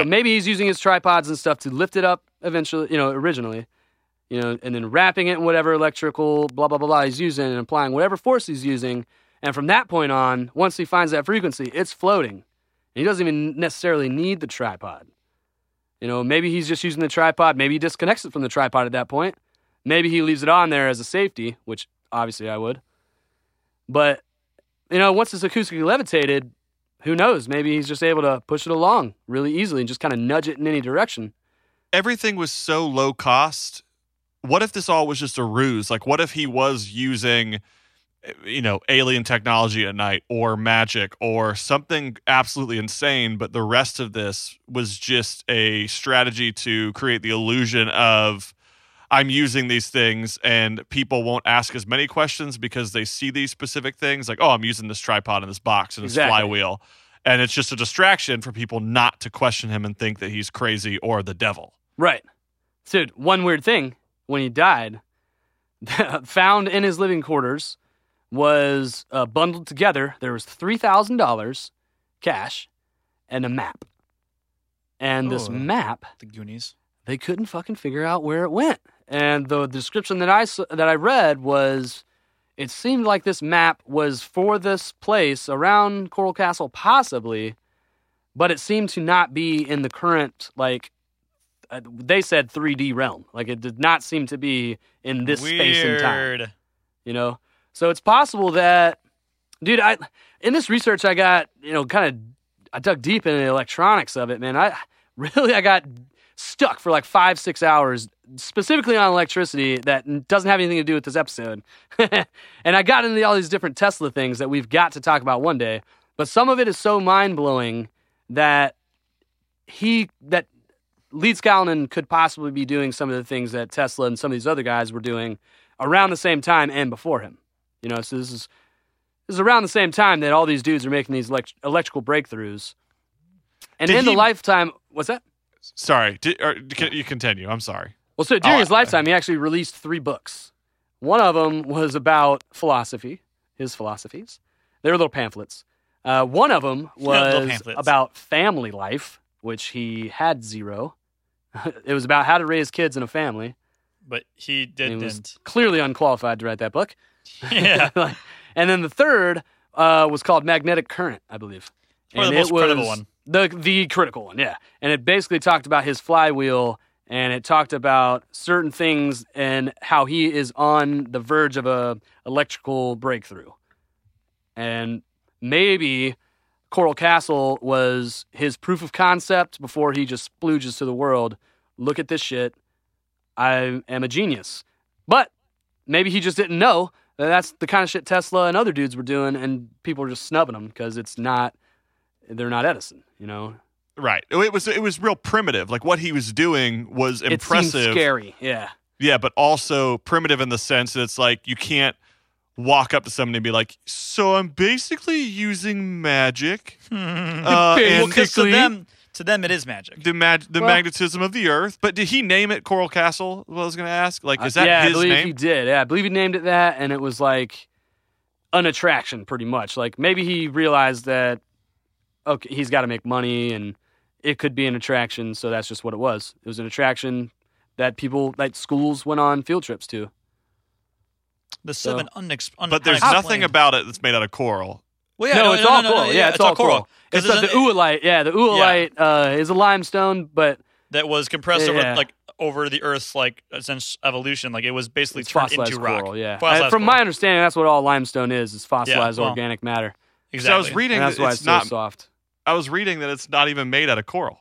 So maybe he's using his tripods and stuff to lift it up eventually, you know, originally, you know, and then wrapping it in whatever electrical blah blah blah blah he's using and applying whatever force he's using. And from that point on, once he finds that frequency, it's floating. And he doesn't even necessarily need the tripod. You know, maybe he's just using the tripod. Maybe he disconnects it from the tripod at that point. Maybe he leaves it on there as a safety, which obviously I would. But, you know, once it's acoustically levitated, who knows? Maybe he's just able to push it along really easily and just kind of nudge it in any direction. everything was so low cost. What if this all was just a ruse? Like, what if he was using, eh, you know, alien technology at night or magic or something absolutely insane, but the rest of this was just a strategy to create the illusion of I'm using these things and people won't ask as many questions because they see these specific things like, oh, I'm using this tripod and this box and this Exactly. flywheel. And it's just a distraction for people not to question him and think that he's crazy or the devil. Right. Dude, one weird thing when he died, found in his living quarters was uh, bundled together. There was $3,000 cash and a map. And this Oh. map the Goonies. they couldn't fucking figure out where it went. And the description that I that I read was, it seemed like this map was for this place around Coral Castle, possibly, but it seemed to not be in the current like. Uh, they said 3D realm. Like it did not seem to be in this space and time. You know, so it's possible that, dude. I in this research I got you know kind of I dug deep into the electronics of it, man. I really I got stuck for like five six hours specifically on electricity that doesn't have anything to do with this episode, and I got into all these different Tesla things that we've got to talk about one day. But some of it is so mind blowing that he that Leedskalnin could possibly be doing some of the things that Tesla and some of these other guys were doing around the same time and before him. You know, so this is this is around the same time that all these dudes are making these elect- electrical breakthroughs. And Did in the lifetime, what's that? Sorry, Did, or, can you continue? I'm sorry. Well, so during Oh, his lifetime, he actually released three books. One of them was about philosophy, his philosophies. They were little pamphlets. Uh, one of them was about family life, which he had zero. it was about how to raise kids in a family. But he He didn't. was clearly unqualified to write that book. yeah. and then the third uh, was called Magnetic Current, I believe. Probably and the most it was credible one. The the critical one, yeah. And it basically talked about his flywheel, and it talked about certain things and how he is on the verge of a electrical breakthrough. And maybe Coral Castle was his proof of concept before he just splooges to the world. Look at this shit. I am a genius. But maybe he just didn't know that that's the kind of shit Tesla and other dudes were doing, and people are just snubbing them because it's not, they're not Edison, you know? Right. It was it was real primitive. Like what he was doing was impressive. seems scary, yeah. Yeah, but also primitive in the sense that it's like you can't walk up to somebody and be like, "So I'm basically using magic." uh, Well, and 'cause to them, To them, it is magic. the mag- the Well- magnetism of the Earth. But did he name it Coral Castle? What I was going to ask. Like, is Uh, that yeah, I his believe name? he did. Yeah, I believe he named it that, and it was like an attraction, pretty much. Like maybe he realized that okay, he's got to make money, and it could be an attraction. So that's just what it was. It was an attraction that people, that schools, went on field trips to. The seven unex- un- but there's unexplained- nothing about it that's made out of coral. Well, yeah, no, no, it's no, all no, no, coral. no, yeah, it's, all coral. Because It's uh, the oolite. Yeah, the oolite uh, is a limestone, but that was compressed Yeah, over like over the Earth's like since evolution. Like it was basically it's turned fossilized into rock. coral. Yeah, Fossilized Uh, from coral. my understanding, that's what all limestone is: is fossilized well, organic matter. So I was exactly. reading And that's why it's it's not. so soft. I was reading that it's not even made out of coral.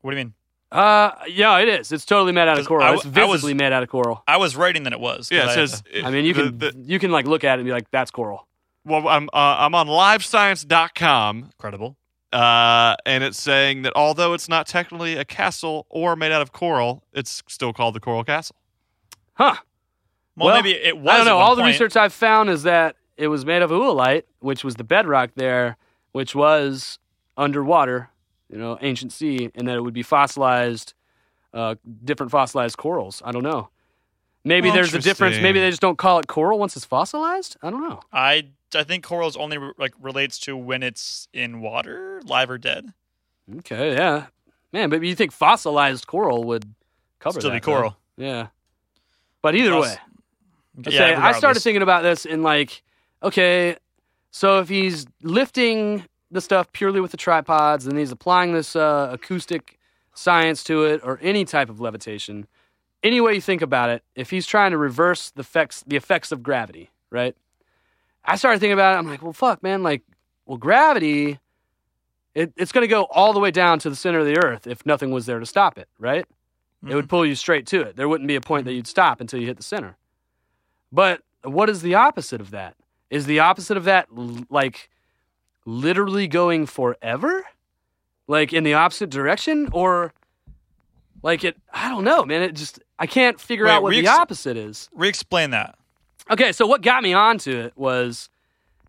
What do you mean? Uh, yeah, it is. It's totally made out of coral. I it's w- I was- visibly made out of coral. I was writing that it was. Yeah, it I- says. I mean, you the- can the- you can like look at it and be like, "That's coral." Well, I'm uh, I'm on LiveScience.com, credible. uh, and it's saying that although it's not technically a castle or made out of coral, it's still called the Coral Castle. Huh? Well, maybe it was. I don't know. one All the research I've found is that it was made of oolite, which was the bedrock there, which was underwater, you know, ancient sea, and that it would be fossilized, uh, different fossilized corals. I don't know. Maybe there's a difference. Maybe they just don't call it coral once it's fossilized. I don't know. I I think corals only like relates to when it's in water, live or dead. Okay, yeah, man. But you think fossilized coral would cover Still that? be coral. though. Yeah. But either way, I Yeah, say, I started thinking about this in like, okay, so if he's lifting the stuff purely with the tripods and he's applying this uh, acoustic science to it or any type of levitation, any way you think about it, if he's trying to reverse the effects, the effects of gravity, right? I started thinking about it. I'm like, well, fuck, man. Like, well, gravity, it, it's going to go all the way down to the center of the earth if nothing was there to stop it, right? It would mm-hmm. pull you straight to it. There wouldn't be a point that mm-hmm. you'd stop until you hit the center. But what is the opposite of that? Is the opposite of that l- like literally going forever? Like in the opposite direction? Or like it, I don't know, man. It just, I can't figure Wait, out what the re-ex- opposite is. Re-explain that. Okay, so what got me onto it was,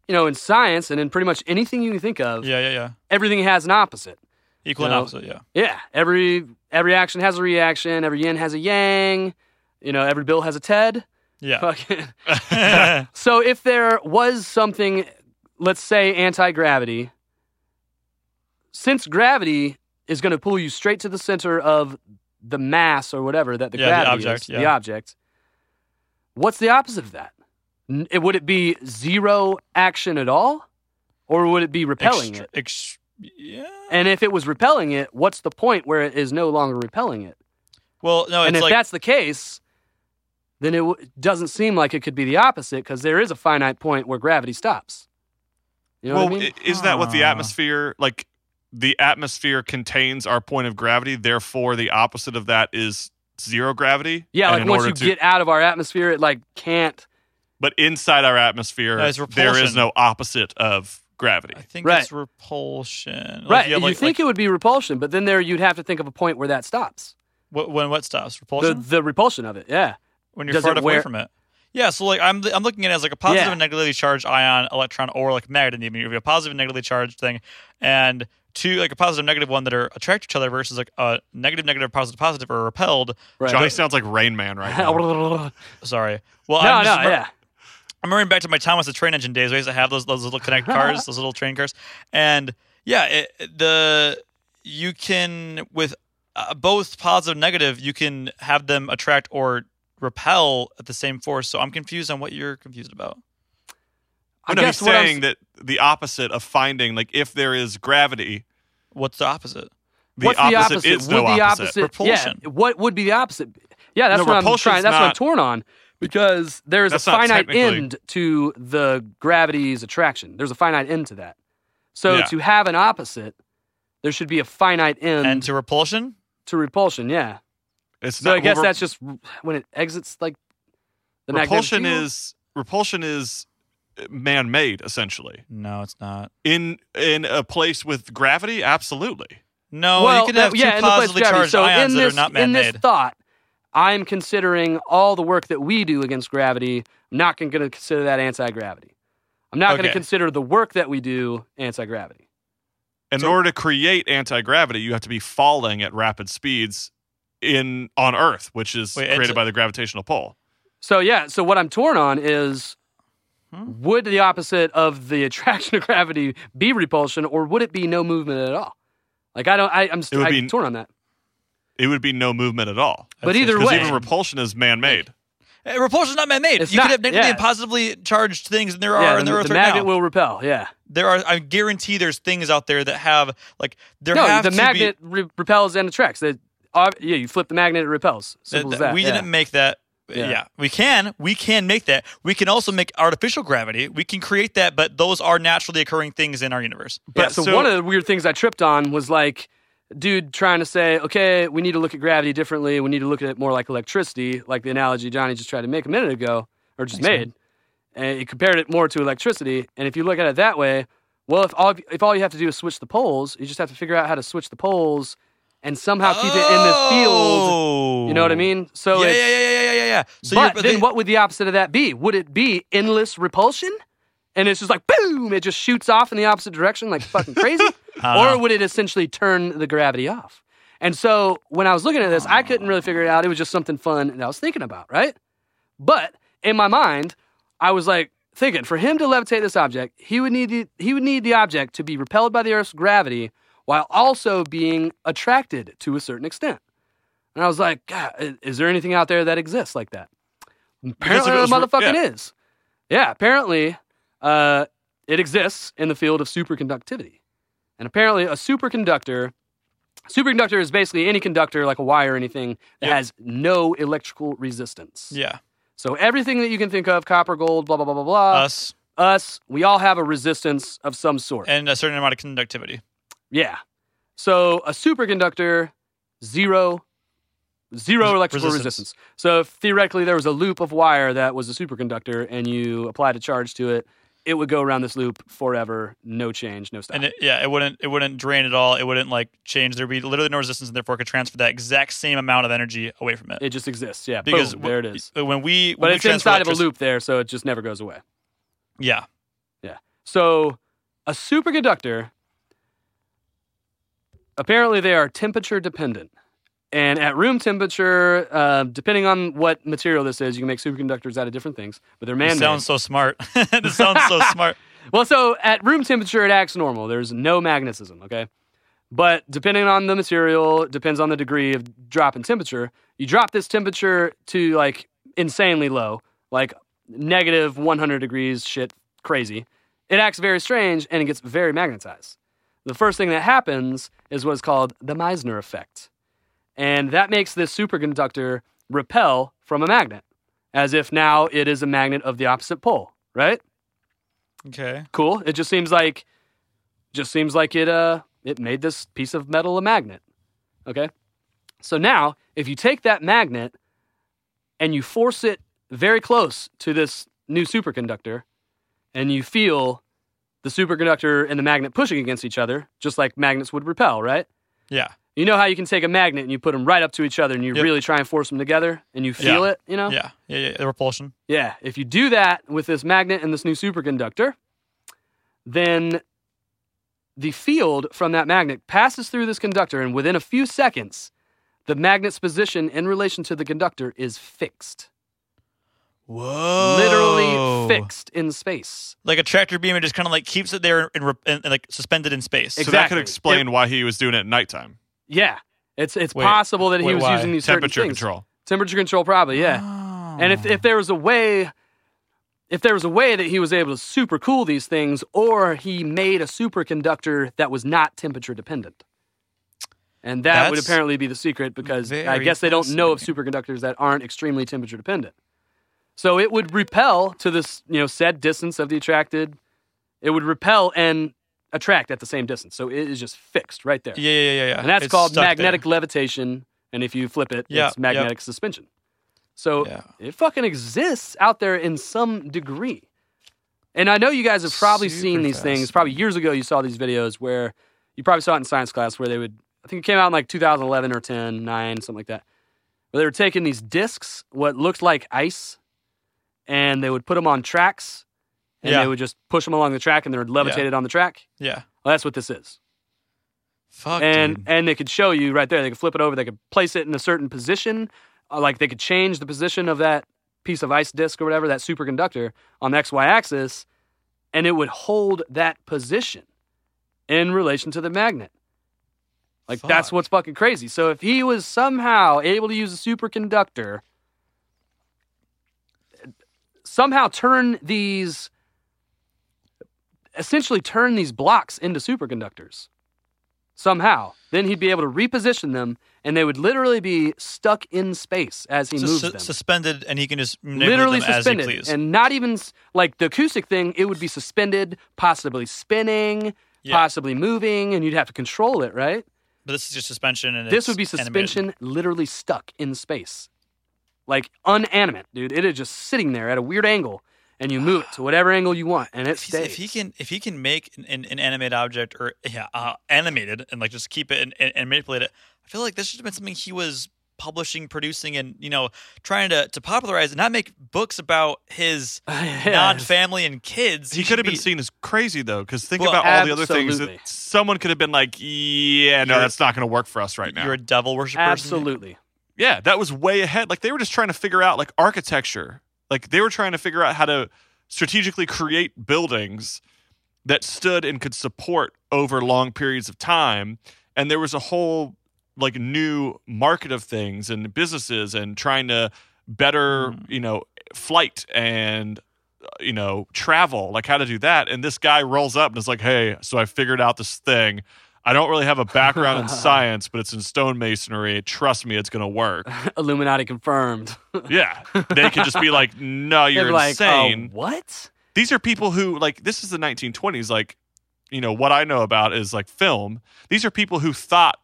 you know, in science and in pretty much anything you can think of, Yeah, yeah, yeah. everything has an opposite. Equal and opposite. Yeah. Yeah, every every action has a reaction. Every yin has a yang. You know, every Bill has a Ted. Yeah. Fucking- so if there was something, let's say anti gravity, since gravity is going to pull you straight to the center of the mass or whatever that the Yeah, the gravity object, is, the yeah. object. What's the opposite of that? It- Would it be zero action at all, or would it be repelling Extra- it? ex- yeah. And if it was repelling it, what's the point where it is no longer repelling it? Well, no, and if like that's the case, then it w- doesn't seem like it could be the opposite because there is a finite point where gravity stops. You know well, what I mean? i- is that what the Ah. atmosphere like? The atmosphere contains our point of gravity. Therefore, the opposite of that is zero gravity. yeah, like once you to- get out of our atmosphere, it like can't. but inside our atmosphere, there is no opposite of gravity. I think Right. it's repulsion. Like, right. you You, have, like- think like- it would be repulsion, but then there you'd have to think of a point where that stops. Wh- when what stops? The, Repulsion. the repulsion of it. Yeah. when you're does far it enough away wear- from it. Yeah, so like I'm I'm looking at it as like a positive Yeah. and negatively charged ion, electron, or like magnet. Even you have a positive and negatively charged thing, and two like a positive negative one that are attract to each other versus like a negative negative positive positive are repelled. Right. Johnny sounds like Rain Man right now. Sorry. Well, no, I'm just remem- yeah. I'm remembering back to my Thomas the Train Engine days. We used to have those those little connect cars, those little train cars, and yeah, it, the you can with uh, both positive and negative, you can have them attract or repel at the same force. So I'm confused on what you're confused about. I no, he's guess what I'm saying that the opposite of finding, like if there is gravity, What's the opposite? the What's opposite, the opposite? is would no the opposite. opposite Repulsion. Yeah, what would be the opposite? Yeah, that's No, what I'm trying. That's what I'm torn on because there is a finite end to the gravity's attraction. There's a finite end to that. So Yeah. to have an opposite, there should be a finite end And to repulsion? to repulsion. Yeah. It's So not, I guess well, that's just when it exits like the magnetic repulsion is repulsion is man-made essentially. No, it's not. In in a place with gravity, absolutely. No, well, you can have that- two yeah, in the place of positively gravity. charged so ions in that this, are not in this thought, I'm considering all the work that we do against gravity. I'm not going to consider that anti-gravity. I'm not going to consider the work that we do anti-gravity. in order to create anti gravity, you have to be falling at rapid speeds in on Earth, which is Wait, created by the gravitational pull. So yeah, so what I'm torn on is Hmm? would the opposite of the attraction of gravity be repulsion, or would it be no movement at all? Like I don't, I, I'm, It I'm be- torn on that. It would be no movement at all. But either Because way- even repulsion is man made. Repulsion is not man-made. It's you not, could have negatively yeah. and positively charged things, and there yeah, are in the the, Earth the right magnet now. will repel. Yeah, there are. I guarantee there's things out there that have like there no, have the to magnet be. re- repels and attracts. That uh, yeah, you flip the magnet, it repels. Simple that- as that. we yeah. didn't make that. Yeah. Yeah. we can. We can make that. We can also make artificial gravity. We can create that, but those are naturally occurring things in our universe. But Yeah, so, so- one of the weird things I tripped on was like, dude trying to say, okay, we need to look at gravity differently. We need to look at it more like electricity, like the analogy Johnny just tried to make a minute ago, or just made. And he compared it more to electricity. And if you look at it that way, well, if all if all you have to do is switch the poles, you just have to figure out how to switch the poles and somehow keep it in the field. You know what I oh. mean? So Oh. yeah, it's- yeah, yeah, yeah, yeah, yeah, yeah. So but then they- what would the opposite of that be? Would it be endless repulsion? And it's just like boom, it just shoots off in the opposite direction like fucking crazy? Uh-huh. or would it essentially turn the gravity off? And so when I was looking at this, I couldn't really figure it out. It was just something fun that I was thinking about, right? But in my mind, I was like thinking for him to levitate this object, he would need the, he would need the object to be repelled by the Earth's gravity while also being attracted to a certain extent. And I was like, God, is there anything out there that exists like that? Apparently, the motherfucking yeah. is. Yeah, apparently, uh, it exists in the field of superconductivity. And apparently, a superconductor, superconductor is basically any conductor, like a wire or anything, that Yep. has no electrical resistance. yeah, So everything that you can think of, copper, gold, blah, blah, blah, blah, blah, us us, we all have a resistance of some sort. and a certain amount of conductivity. Yeah. So a superconductor, zero, zero electrical resistance. resistance. So if theoretically there was a loop of wire that was a superconductor and you applied a charge to it, it would go around this loop forever, no change, no stop. And it, yeah, it wouldn't it wouldn't drain at all. It wouldn't like change. There'd be literally no resistance, and therefore could transfer that exact same amount of energy away from it. it just exists. Yeah. because Boom, there it is. When we when But we it's transfer inside of a electric- loop there, so it just never goes away. Yeah, Yeah. So a superconductor, apparently they are temperature dependent. And at room temperature, uh, depending on what material this is, you can make superconductors out of different things, but they're man sounds so smart. this sounds so smart. Well, so at room temperature, it acts normal. There's no magnetism, okay? But depending on the material, depends on the degree of drop in temperature. You drop this temperature to like insanely low, like negative 100 degrees, shit, crazy. It acts very strange and it gets very magnetized. The first thing that happens is what's called the Meissner effect. And that makes this superconductor repel from a magnet, as if now it is a magnet of the opposite pole, right? Okay. cool. It just seems like just seems like it uh it made this piece of metal a magnet. Okay? So now, if you take that magnet and you force it very close to this new superconductor and you feel the superconductor and the magnet pushing against each other, just like magnets would repel, right? Yeah. You know how you can take a magnet and you put them right up to each other and you Yep. really try and force them together and you feel Yeah. it, you know? Yeah. Yeah. Yeah. The repulsion. Yeah, if you do that with this magnet and this new superconductor, then the field from that magnet passes through this conductor, and within a few seconds, the magnet's position in relation to the conductor is fixed. Whoa. Literally fixed in space. Like a tractor beam, it just kind of like keeps it there and, and, like suspended in space. So that could explain why he was doing it at nighttime. Yeah, it's it's Wait, possible that he was why? using these certain Temperature control. Temperature control, probably, yeah. Oh. And if, if there was a way, if there was a way that he was able to super cool these things, or he made a superconductor that was not temperature dependent. And that would apparently be the secret because I guess they don't know of superconductors that aren't extremely temperature dependent. So it would repel to this, you know, said distance of the attracted. It would repel and attract at the same distance. So it is just fixed right there. yeah, yeah, yeah, yeah. And that's It's called stuck there. magnetic levitation. And if you flip it, Yeah, it's magnetic suspension. So Yeah. it fucking exists out there in some degree. And I know you guys have probably seen Super these things. Probably years ago, you saw these videos where you probably saw it in science class where they would, I think it came out in like 2011 or 10, 9, something like that, where they were taking these discs, what looked like ice, and they would put them on tracks and Yeah. they would just push them along the track and they would levitate Yeah. it on the track. Yeah. Well, that's what this is. Fuck, and dude. and they could show you right there. They could flip it over. They could place it in a certain position. Uh, like they could change the position of that piece of ice disk or whatever that superconductor on the XY axis, and it would hold that position in relation to the magnet. Like that's what's fucking crazy. So if he was somehow able to use a superconductor, somehow turn these, essentially turn these blocks into superconductors, somehow, then he'd be able to reposition them, and they would literally be stuck in space as he So moves su- them suspended, and he can just literally them suspended as he please. and not even like the acoustic thing it would be suspended possibly spinning Yeah. possibly moving and you'd have to control it right but this is just suspension, and this would be it's animated. suspension literally stuck in space like unanimate dude it is just sitting there at a weird angle and you move it to whatever angle you want and it If, stays if he can, if he can make an, an, an animated object or yeah, uh, animated and like just keep it and, and, and manipulate it, I feel like this should have been something he was publishing, producing, and you know, trying to to popularize and not make books about his non-family and kids. He should could have been seen as crazy though, because think Well, about all the other things that someone could have been like, "Yeah, no, You're- that's not going to work for us right now." You're a devil worshiper. absolutely Yeah, that was way ahead. Like they were just trying to figure out like architecture. Like they were trying to figure out how to strategically create buildings that stood and could support over long periods of time. And there was a whole like new market of things and businesses and trying to better, you know, flight and uh, you know, travel, like how to do that. And this guy rolls up and is like, "Hey, so I figured out this thing. I don't really have a background in science, but it's in stonemasonry. Trust me, it's going to work." illuminati confirmed Yeah, they could just be like, "No, you're like, oh, insane." "Oh, what These are people who like this is the 1920s. Like, you know, what I know about is like film. These are people who thought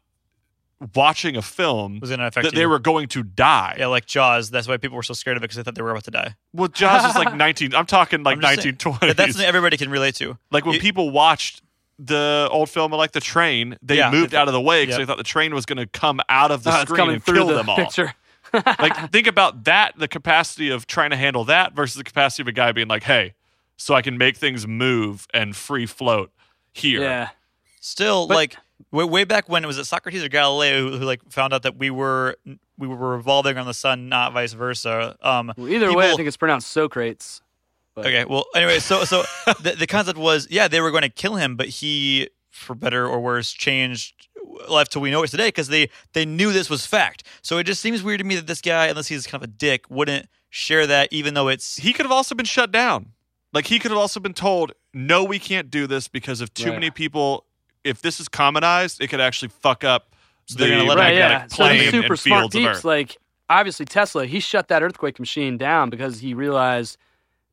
watching a film Was gonna affect that they were going to die. Yeah, like Jaws. That's why people were so scared of it because they thought they were about to die. Well, Jaws is like 19. I'm talking like I'm just saying, 1920s. That's something everybody can relate to. like when You- people watched the old film like the train, they Yeah, moved they- out of the way because yep. they thought the train was going to come out of the it's screen and through kill the them all. picture like think about that the capacity of trying to handle that versus the capacity of a guy being like hey so i can make things move and free float here yeah Still, But- like way, way back when it was it Socrates or Galileo who, who like found out that we were we were revolving on the sun, not vice versa. Um, well, either way i think it's pronounced socrates but- Okay. Well, anyway, so so the, the concept was, yeah, they were going to kill him, but he, for better or worse, changed life till we know it today because they they knew this was fact. So it just seems weird to me that this guy, unless he's kind of a dick, wouldn't share that, even though it's he could have also been shut down like he could have also been told no we can't do this because if too Right. many people if this is commonized it could actually fuck up So the they're gonna let him- right magnetic yeah so plane the super and smart fields of deeps earth like obviously tesla he shut that earthquake machine down because he realized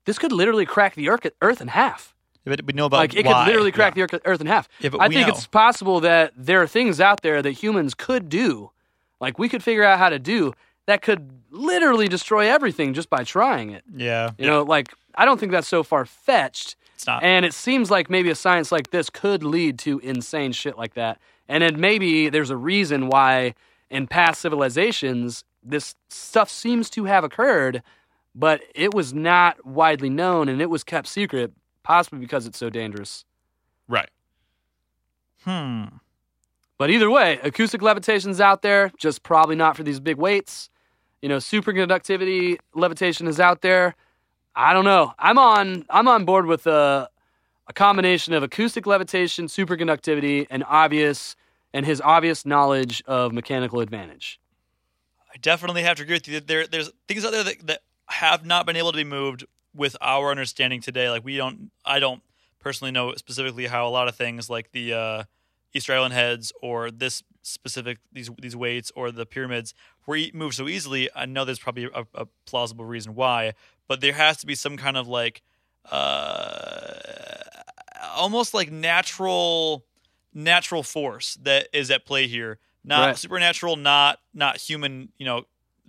this could literally crack the earth, earth in half but we know about like it why. could literally crack the earth, earth in half. Yeah, I think know. it's possible that there are things out there that humans could do, like we could figure out how to do that could literally destroy everything just by trying it. Yeah, You know, like I don't think that's so far fetched. it's not. And it seems like maybe a science like this could lead to insane shit like that. And then maybe there's a reason why in past civilizations this stuff seems to have occurred, but it was not widely known and it was kept secret, possibly because it's so dangerous. right hmm. But either way, acoustic levitation's out there, just probably not for these big weights. You know, superconductivity levitation is out there. I don't know. I'm on I'm on board with a, a combination of acoustic levitation, superconductivity, and obvious and his obvious knowledge of mechanical advantage. I definitely have to agree with you. There, there's things out there that, that have not been able to be moved with our understanding today. Like we don't, I don't personally know specifically how a lot of things like the uh, Easter Island heads or this specific these these weights or the pyramids were moved so easily. I know there's probably a, a plausible reason why, but there has to be some kind of like uh, almost like natural natural force that is at play here not Right. supernatural not not human you know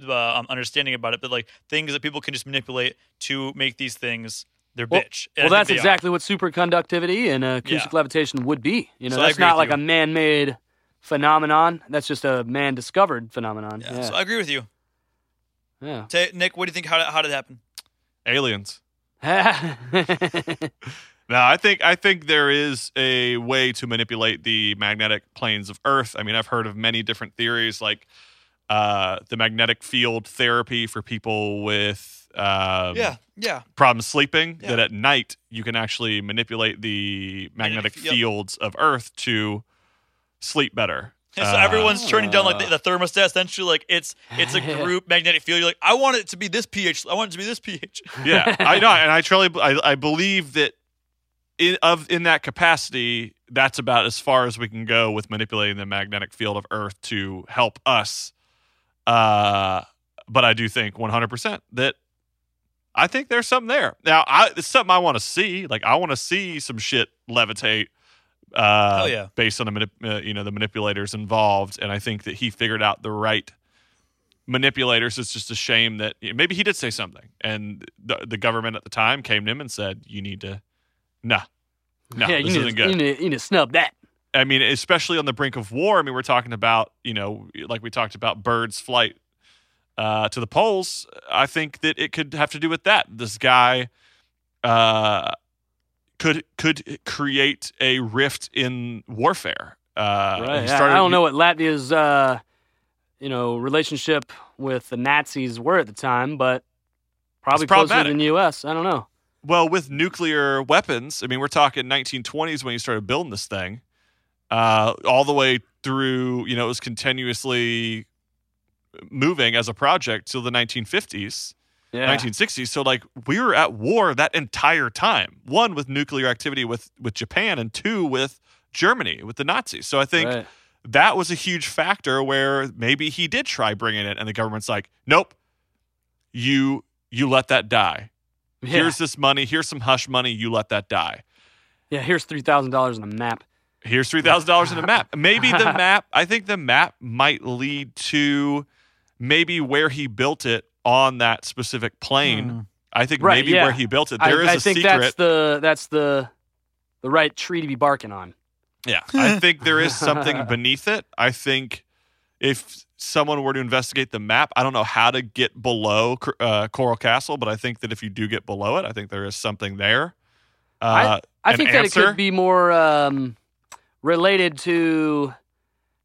uh, um, understanding about it but like things that people can just manipulate to make these things their Well- bitch And Well, that's they are. exactly what superconductivity and uh, acoustic Yeah. levitation would be. You know, So that's not like you. a man-made phenomenon. That's just a man-discovered phenomenon. yeah, Yeah, so i agree with you yeah. Ta nick what do you think how did, how did it happen aliens Now, I think I think there is a way to manipulate the magnetic planes of Earth. I mean, I've heard of many different theories, like uh, the magnetic field therapy for people with um, Yeah, yeah. problems sleeping. Yeah. That at night you can actually manipulate the magnetic Yep. fields of Earth to sleep better. And Uh, so everyone's turning down like the, the thermostat. Essentially, like it's it's a group magnetic field. You're like, I want it to be this pH. I want it to be this pH. yeah, I know, and I truly, I, I believe that in of in that capacity, that's about as far as we can go with manipulating the magnetic field of Earth to help us. Uh, but I do think 100 percent that I think there's something there. Now, I, it's something I want to see. Like, I want to see some shit levitate. Uh, Hell yeah. based on the manip- uh, you know the manipulators involved, and I think that he figured out the right manipulators. It's just a shame that maybe he did say something, and the the government at the time came to him and said, "You need to, nah, nah, yeah, this you isn't need, good." you, need, you need to snub that. I mean, especially on the brink of war. I mean, we're talking about, you know, like we talked about birds' flight uh, to the poles. I think that it could have to do with that. This guy uh, could could create a rift in warfare. Uh, Right. started- I don't know what Latvia's uh, you know relationship with the Nazis were at the time, but probably closer than the U.S. I don't know. Well, with nuclear weapons, I mean, we're talking 1920s when you started building this thing, uh, all the way through. You know, it was continuously moving as a project till the 1950s. Yeah. 1960s. So like we were at war that entire time. One with nuclear activity with with Japan, and two with Germany with the Nazis. So I think Right. that was a huge factor where maybe he did try bringing it, and the government's like, nope, you you let that die. Yeah. Here's this money. Here's some hush money. You let that die. Yeah, here's three thousand dollars on a map. Here's three thousand dollars in a map. Maybe the map. I think the map might lead to maybe where he built it on that specific plane. I think Right, maybe yeah. where he built it. There is I, I a think secret. that's the that's the the right tree to be barking on. Yeah, I think there is something beneath it. I think if someone were to investigate the map, I don't know how to get below uh, Coral Castle, but I think that if you do get below it, I think there is something there. Uh, I an think that it could be more um, related to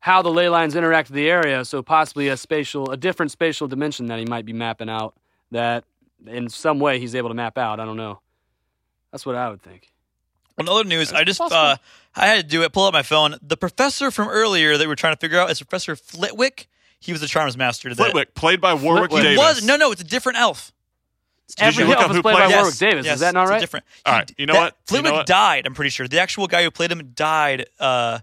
how the ley lines interact with the area. So possibly a spatial, a different spatial dimension that he might be mapping out. That in some way he's able to map out. I don't know. That's what I would think. On other news, I just uh, I had to do it. Pull up my phone. The professor from earlier that we were trying to figure out is Professor Flitwick. He was the Charms Master. Today. Flitwick, played by Warwick He Davis. was no, no. It's a different elf. Every you look up is who played by plays- Warwick Yes, Davis. yes, is that not it's right? Different. All right, you know that- what? You know Flitwick what? died. I'm pretty sure the actual guy who played him died uh,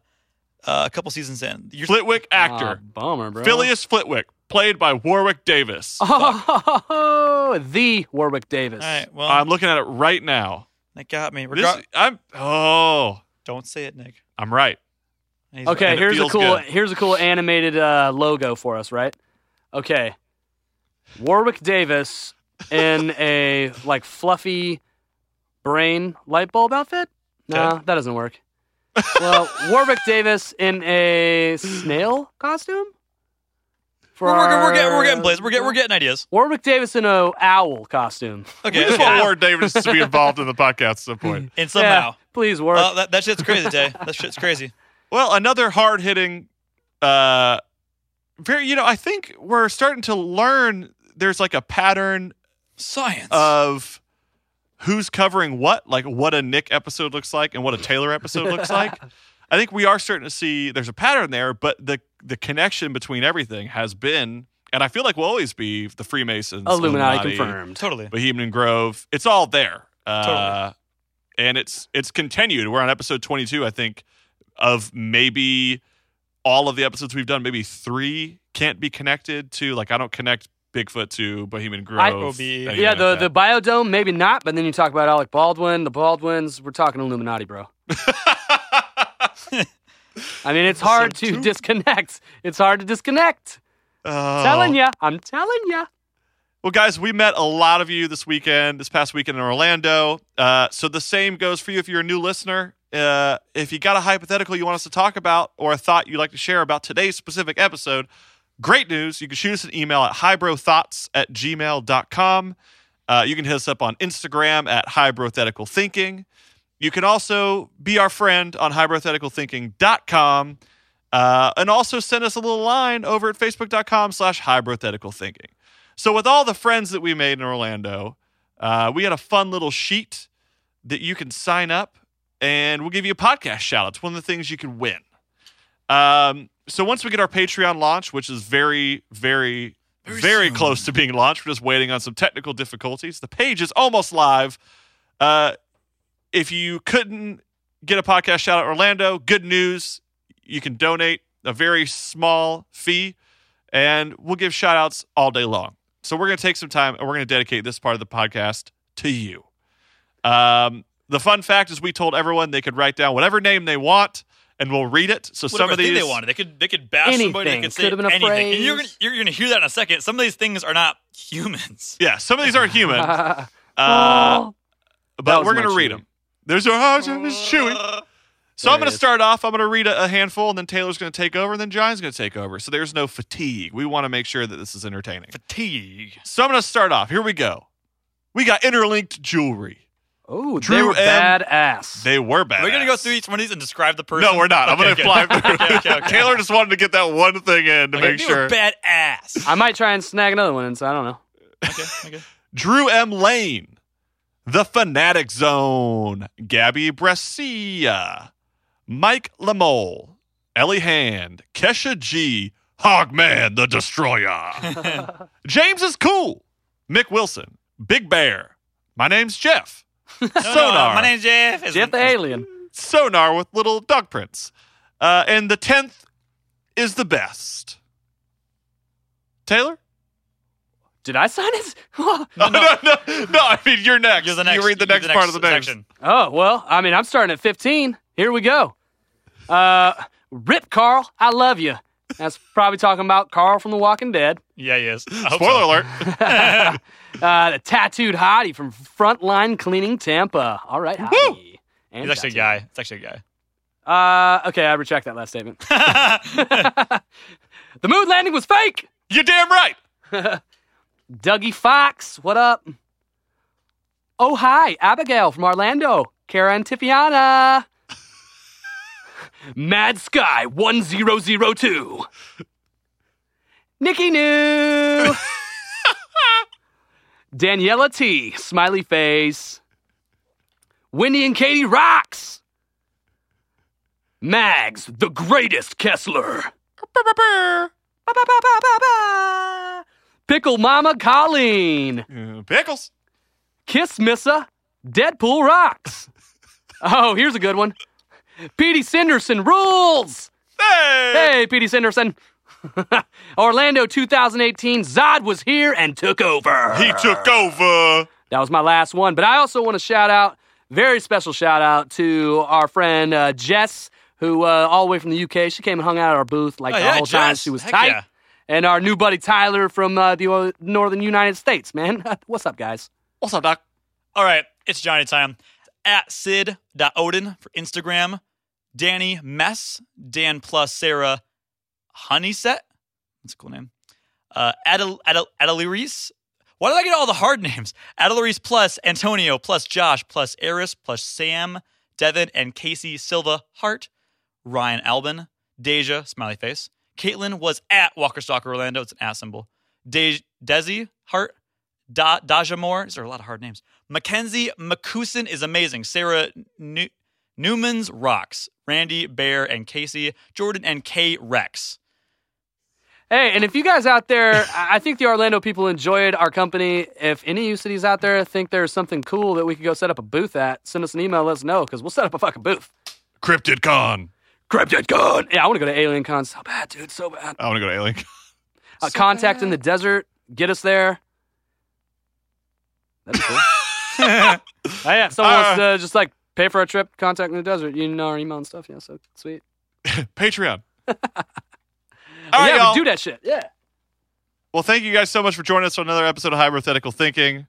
uh, a couple seasons in. You're- Flitwick Ah, actor. bummer, bro. Filius Flitwick, played by Warwick Davis. Oh, the Warwick Davis. All right. Well, I'm looking at it right now. that got me. This, Regar- I'm oh, Don't say it, Nick. I'm right. He's Okay, And it here's a cool good. here's a cool animated uh, logo for us, right? Okay. Warwick Davis in a like fluffy brain light bulb outfit? No, Okay. that doesn't work. Well, Warwick Davis in a snail costume? For We're, we're, we're, getting, we're getting plays. We're getting, we're getting ideas. Warwick Davis in a owl costume. Okay. We just want Warwick Davis to be involved in the podcast at some point. And somehow. Yeah, please work. Oh, that, that shit's crazy, Tay. That shit's crazy. Well, another hard hitting, uh, very, you know, I think we're starting to learn there's like a pattern Science. of who's covering what, like what a Nick episode looks like and what a Taylor episode looks like. I think we are starting to see there's a pattern there, but the the connection between everything has been, and I feel like we'll always be the Freemasons, Illuminati confirmed. totally. Bohemian Grove. It's all there. Uh, Totally. And it's it's continued. We're on episode 22, I think, of maybe all of the episodes we've done. Maybe three can't be connected to. Like I don't connect Bigfoot to Bohemian Grove. I- yeah, like the, that. the biodome, maybe not, but then you talk about Alec Baldwin, the Baldwins, we're talking Illuminati, bro. I mean, it's hard to disconnect. It's hard to disconnect. Oh. Telling you, I'm telling ya. Well, guys, we met a lot of you this weekend, this past weekend in Orlando. Uh, so the same goes for you if you're a new listener. Uh, if you got a hypothetical you want us to talk about or a thought you'd like to share about today's specific episode, great news. You can shoot us an email at highbrothoughts at gmail.com. Uh, you can hit us up on Instagram at highbrothetical thinking. You can also be our friend on hypotheticalthinking.com uh, and also send us a little line over at facebook.com slash hypotheticalthinking. So with all the friends that we made in Orlando, uh, we had a fun little sheet that you can sign up and we'll give you a podcast shout out. It's one of the things you can win. Um, so once we get our Patreon launch, which is very, very, very, close to being launched, we're just waiting on some technical difficulties. The page is almost live. Uh, if you couldn't get a podcast shout out Orlando, good news. You can donate a very small fee and we'll give shout outs all day long. So we're going to take some time and we're going to dedicate this part of the podcast to you. Um, the fun fact is we told everyone they could write down whatever name they want and we'll read it. So some Whatever of thing these they wanted, they could they could bash somebody. They could say Could've been a anything. And you're gonna, you're gonna hear that in a second. Some of these things are not humans. Yeah, some of these aren't human. Uh, Oh. But we're going to read them. There's a oh, it's Chewy. So I'm going to start off. I'm going to read a, a handful, and then Taylor's going to take over, and then John's going to take over. So there's no fatigue. We want to make sure that this is entertaining. Fatigue. So I'm going to start off. Here we go. We got interlinked jewelry. Oh, they Drew were M. badass. They were bad. Are we gonna go through each one of these and describe the person? No, we're not. I'm Okay, going to fly through. Okay, okay, okay. Taylor just wanted to get that one thing in to Okay, make they sure. were badass. I might try and snag another one, in, so I don't know. okay, okay. Drew M. Lane, The Fanatic Zone, Gabby Brescia, Mike Lamole, Ellie Hand, Kesha G, Hogman the Destroyer. James is cool. Mick Wilson, Big Bear. My name's Jeff. No, no, Sonar. my name's Jeff. It's- Jeff the alien. Sonar with little dog prints. Uh, and the 10th is the best. Taylor? Did I sign it? No, no, no, no, I mean, you're next. You're the next. You read the you're next, part of the names. section. oh, well, I mean, I'm starting at 15. Here we go. Uh, Rip Carl, I love you. That's probably talking about Carl from The Walking Dead. Yeah, he is. Spoiler so. alert. Uh, the tattooed hottie from Frontline Cleaning Tampa. All right, hottie. And He's actually a guy. It's actually a guy. Uh, okay, I retract that last statement. the moon landing was fake. You're damn right. Dougie Fox, what up? Oh, hi, Abigail from Orlando. Kara and Tifiana. Mad Sky 1002. Nikki New. Daniela T. Smiley face. Wendy and Katie Rocks. Mags, the greatest Kessler. Pickle Mama Colleen. Uh, Pickles. Kiss Missa. Deadpool rocks. oh, here's a good one. Petey Sanderson rules. Hey. Hey, Petey Cinderson. Orlando 2018, Zod was here and took over. He took over. That was my last one. But I also want to shout out, very special shout out to our friend uh, Jess, who uh, all the way from the UK. She came and hung out at our booth like Oh, the yeah, whole time. She was Heck tight. yeah. And our new buddy Tyler from uh, the uh, northern United States, man. What's up, guys? What's up, Doc? All right, it's Johnny time. At Sid.Odin for Instagram. Danny Mess. Dan plus Sarah Honeyset. That's a cool name. Uh, Adel, Adel, Adelirice. Why did I get all the hard names? Adelirice plus Antonio plus Josh plus Eris plus Sam, Devin, and Casey Silva Hart. Ryan Albin. Deja, smiley face. Caitlin was at Walker Stalker Orlando. It's an at symbol. De- Desi Hart. Da- Daja Moore. These are a lot of hard names. Mackenzie McCusin is amazing. Sarah New- Newman's rocks. Randy Bear and Casey Jordan and K Rex. Hey, and if you guys out there, I think the Orlando people enjoyed our company. If any of you cities out there think there's something cool that we could go set up a booth at, send us an email, let us know, because we'll set up a fucking booth. Cryptid Con. Cryptid Con! Yeah, I want to go to Alien Con so bad, dude, so bad. I want to go to Alien. Uh, contact in the desert, get us there. That'd be cool. oh, yeah, someone wants Uh, to just like pay for a trip, contact in the desert. You know our email and stuff. Yeah, so sweet. Patreon. All yeah, right, y'all. we do that shit. Yeah. Well, thank you guys so much for joining us on another episode of Hypothetical Thinking.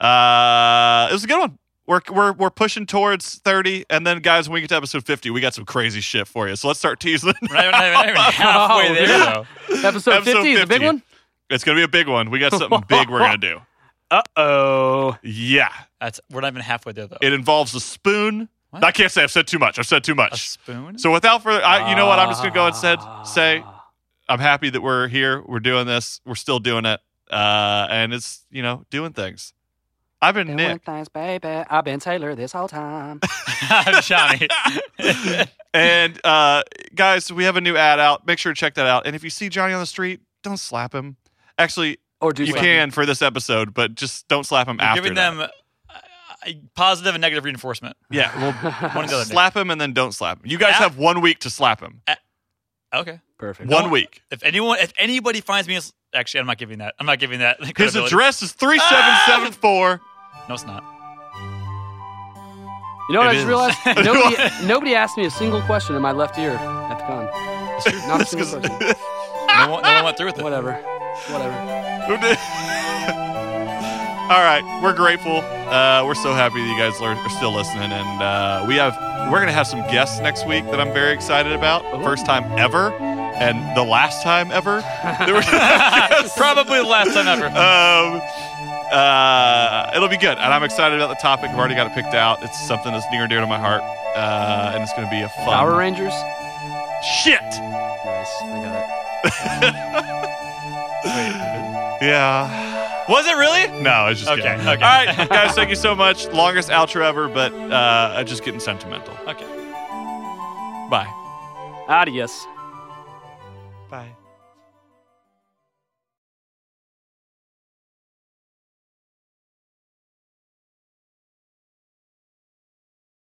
Uh, it was a good one. We're, we're, we're pushing towards 30, and then, guys, when we get to episode 50, we got some crazy shit for you. So let's start teasing. We're not, not even- halfway Oh, there, though. Episode, Episode 50 is a big one. It's going to be a big one. We got something big we're going to do. Uh oh. Yeah. That's we're not even halfway there though. It involves a spoon. What? I can't say I've said too much. I've said too a much. spoon. So without further, I, you know what? I'm just gonna go and said say I'm happy that we're here. We're doing this. We're still doing it, uh, and it's you know doing things. I've been Doing Nick, things, baby. I've been Taylor this whole time. I'm Johnny. and uh, guys, we have a new ad out. Make sure to check that out. And if you see Johnny on the street, don't slap him. Actually, Or do you slap can for this episode, but just don't slap him You're after. giving that. them uh, positive and negative reinforcement. yeah, well, One the other. slap him and then don't slap him. You guys have one week to slap him. Okay. Perfect. One week. If anyone, if anybody finds me, actually, I'm not giving that. I'm not giving that. His address is three seven seven four. No, it's not. You know what It I just is. realized? Nobody, nobody asked me a single question in my left ear at the con. Not a single question. No one, no one went through with it. Whatever. Whatever. Who did? All right, we're grateful. Uh, we're so happy that you guys are, are still listening, and uh, we have we're gonna have some guests next week that I'm very excited about. First time ever, and the last time ever. that we're gonna have guests. Probably the last time ever. Um, uh, it'll be good, and I'm excited about the topic. I've already got it picked out. It's something that's near and dear to my heart, uh, and it's gonna be a fun. Power Rangers? Shit. Nice. I got it. Yeah. Was it really? No, I was just Okay, kidding. okay. All right, guys, thank you so much. Longest outro ever, but uh, I'm just getting sentimental. Okay. Bye. Adios. Bye.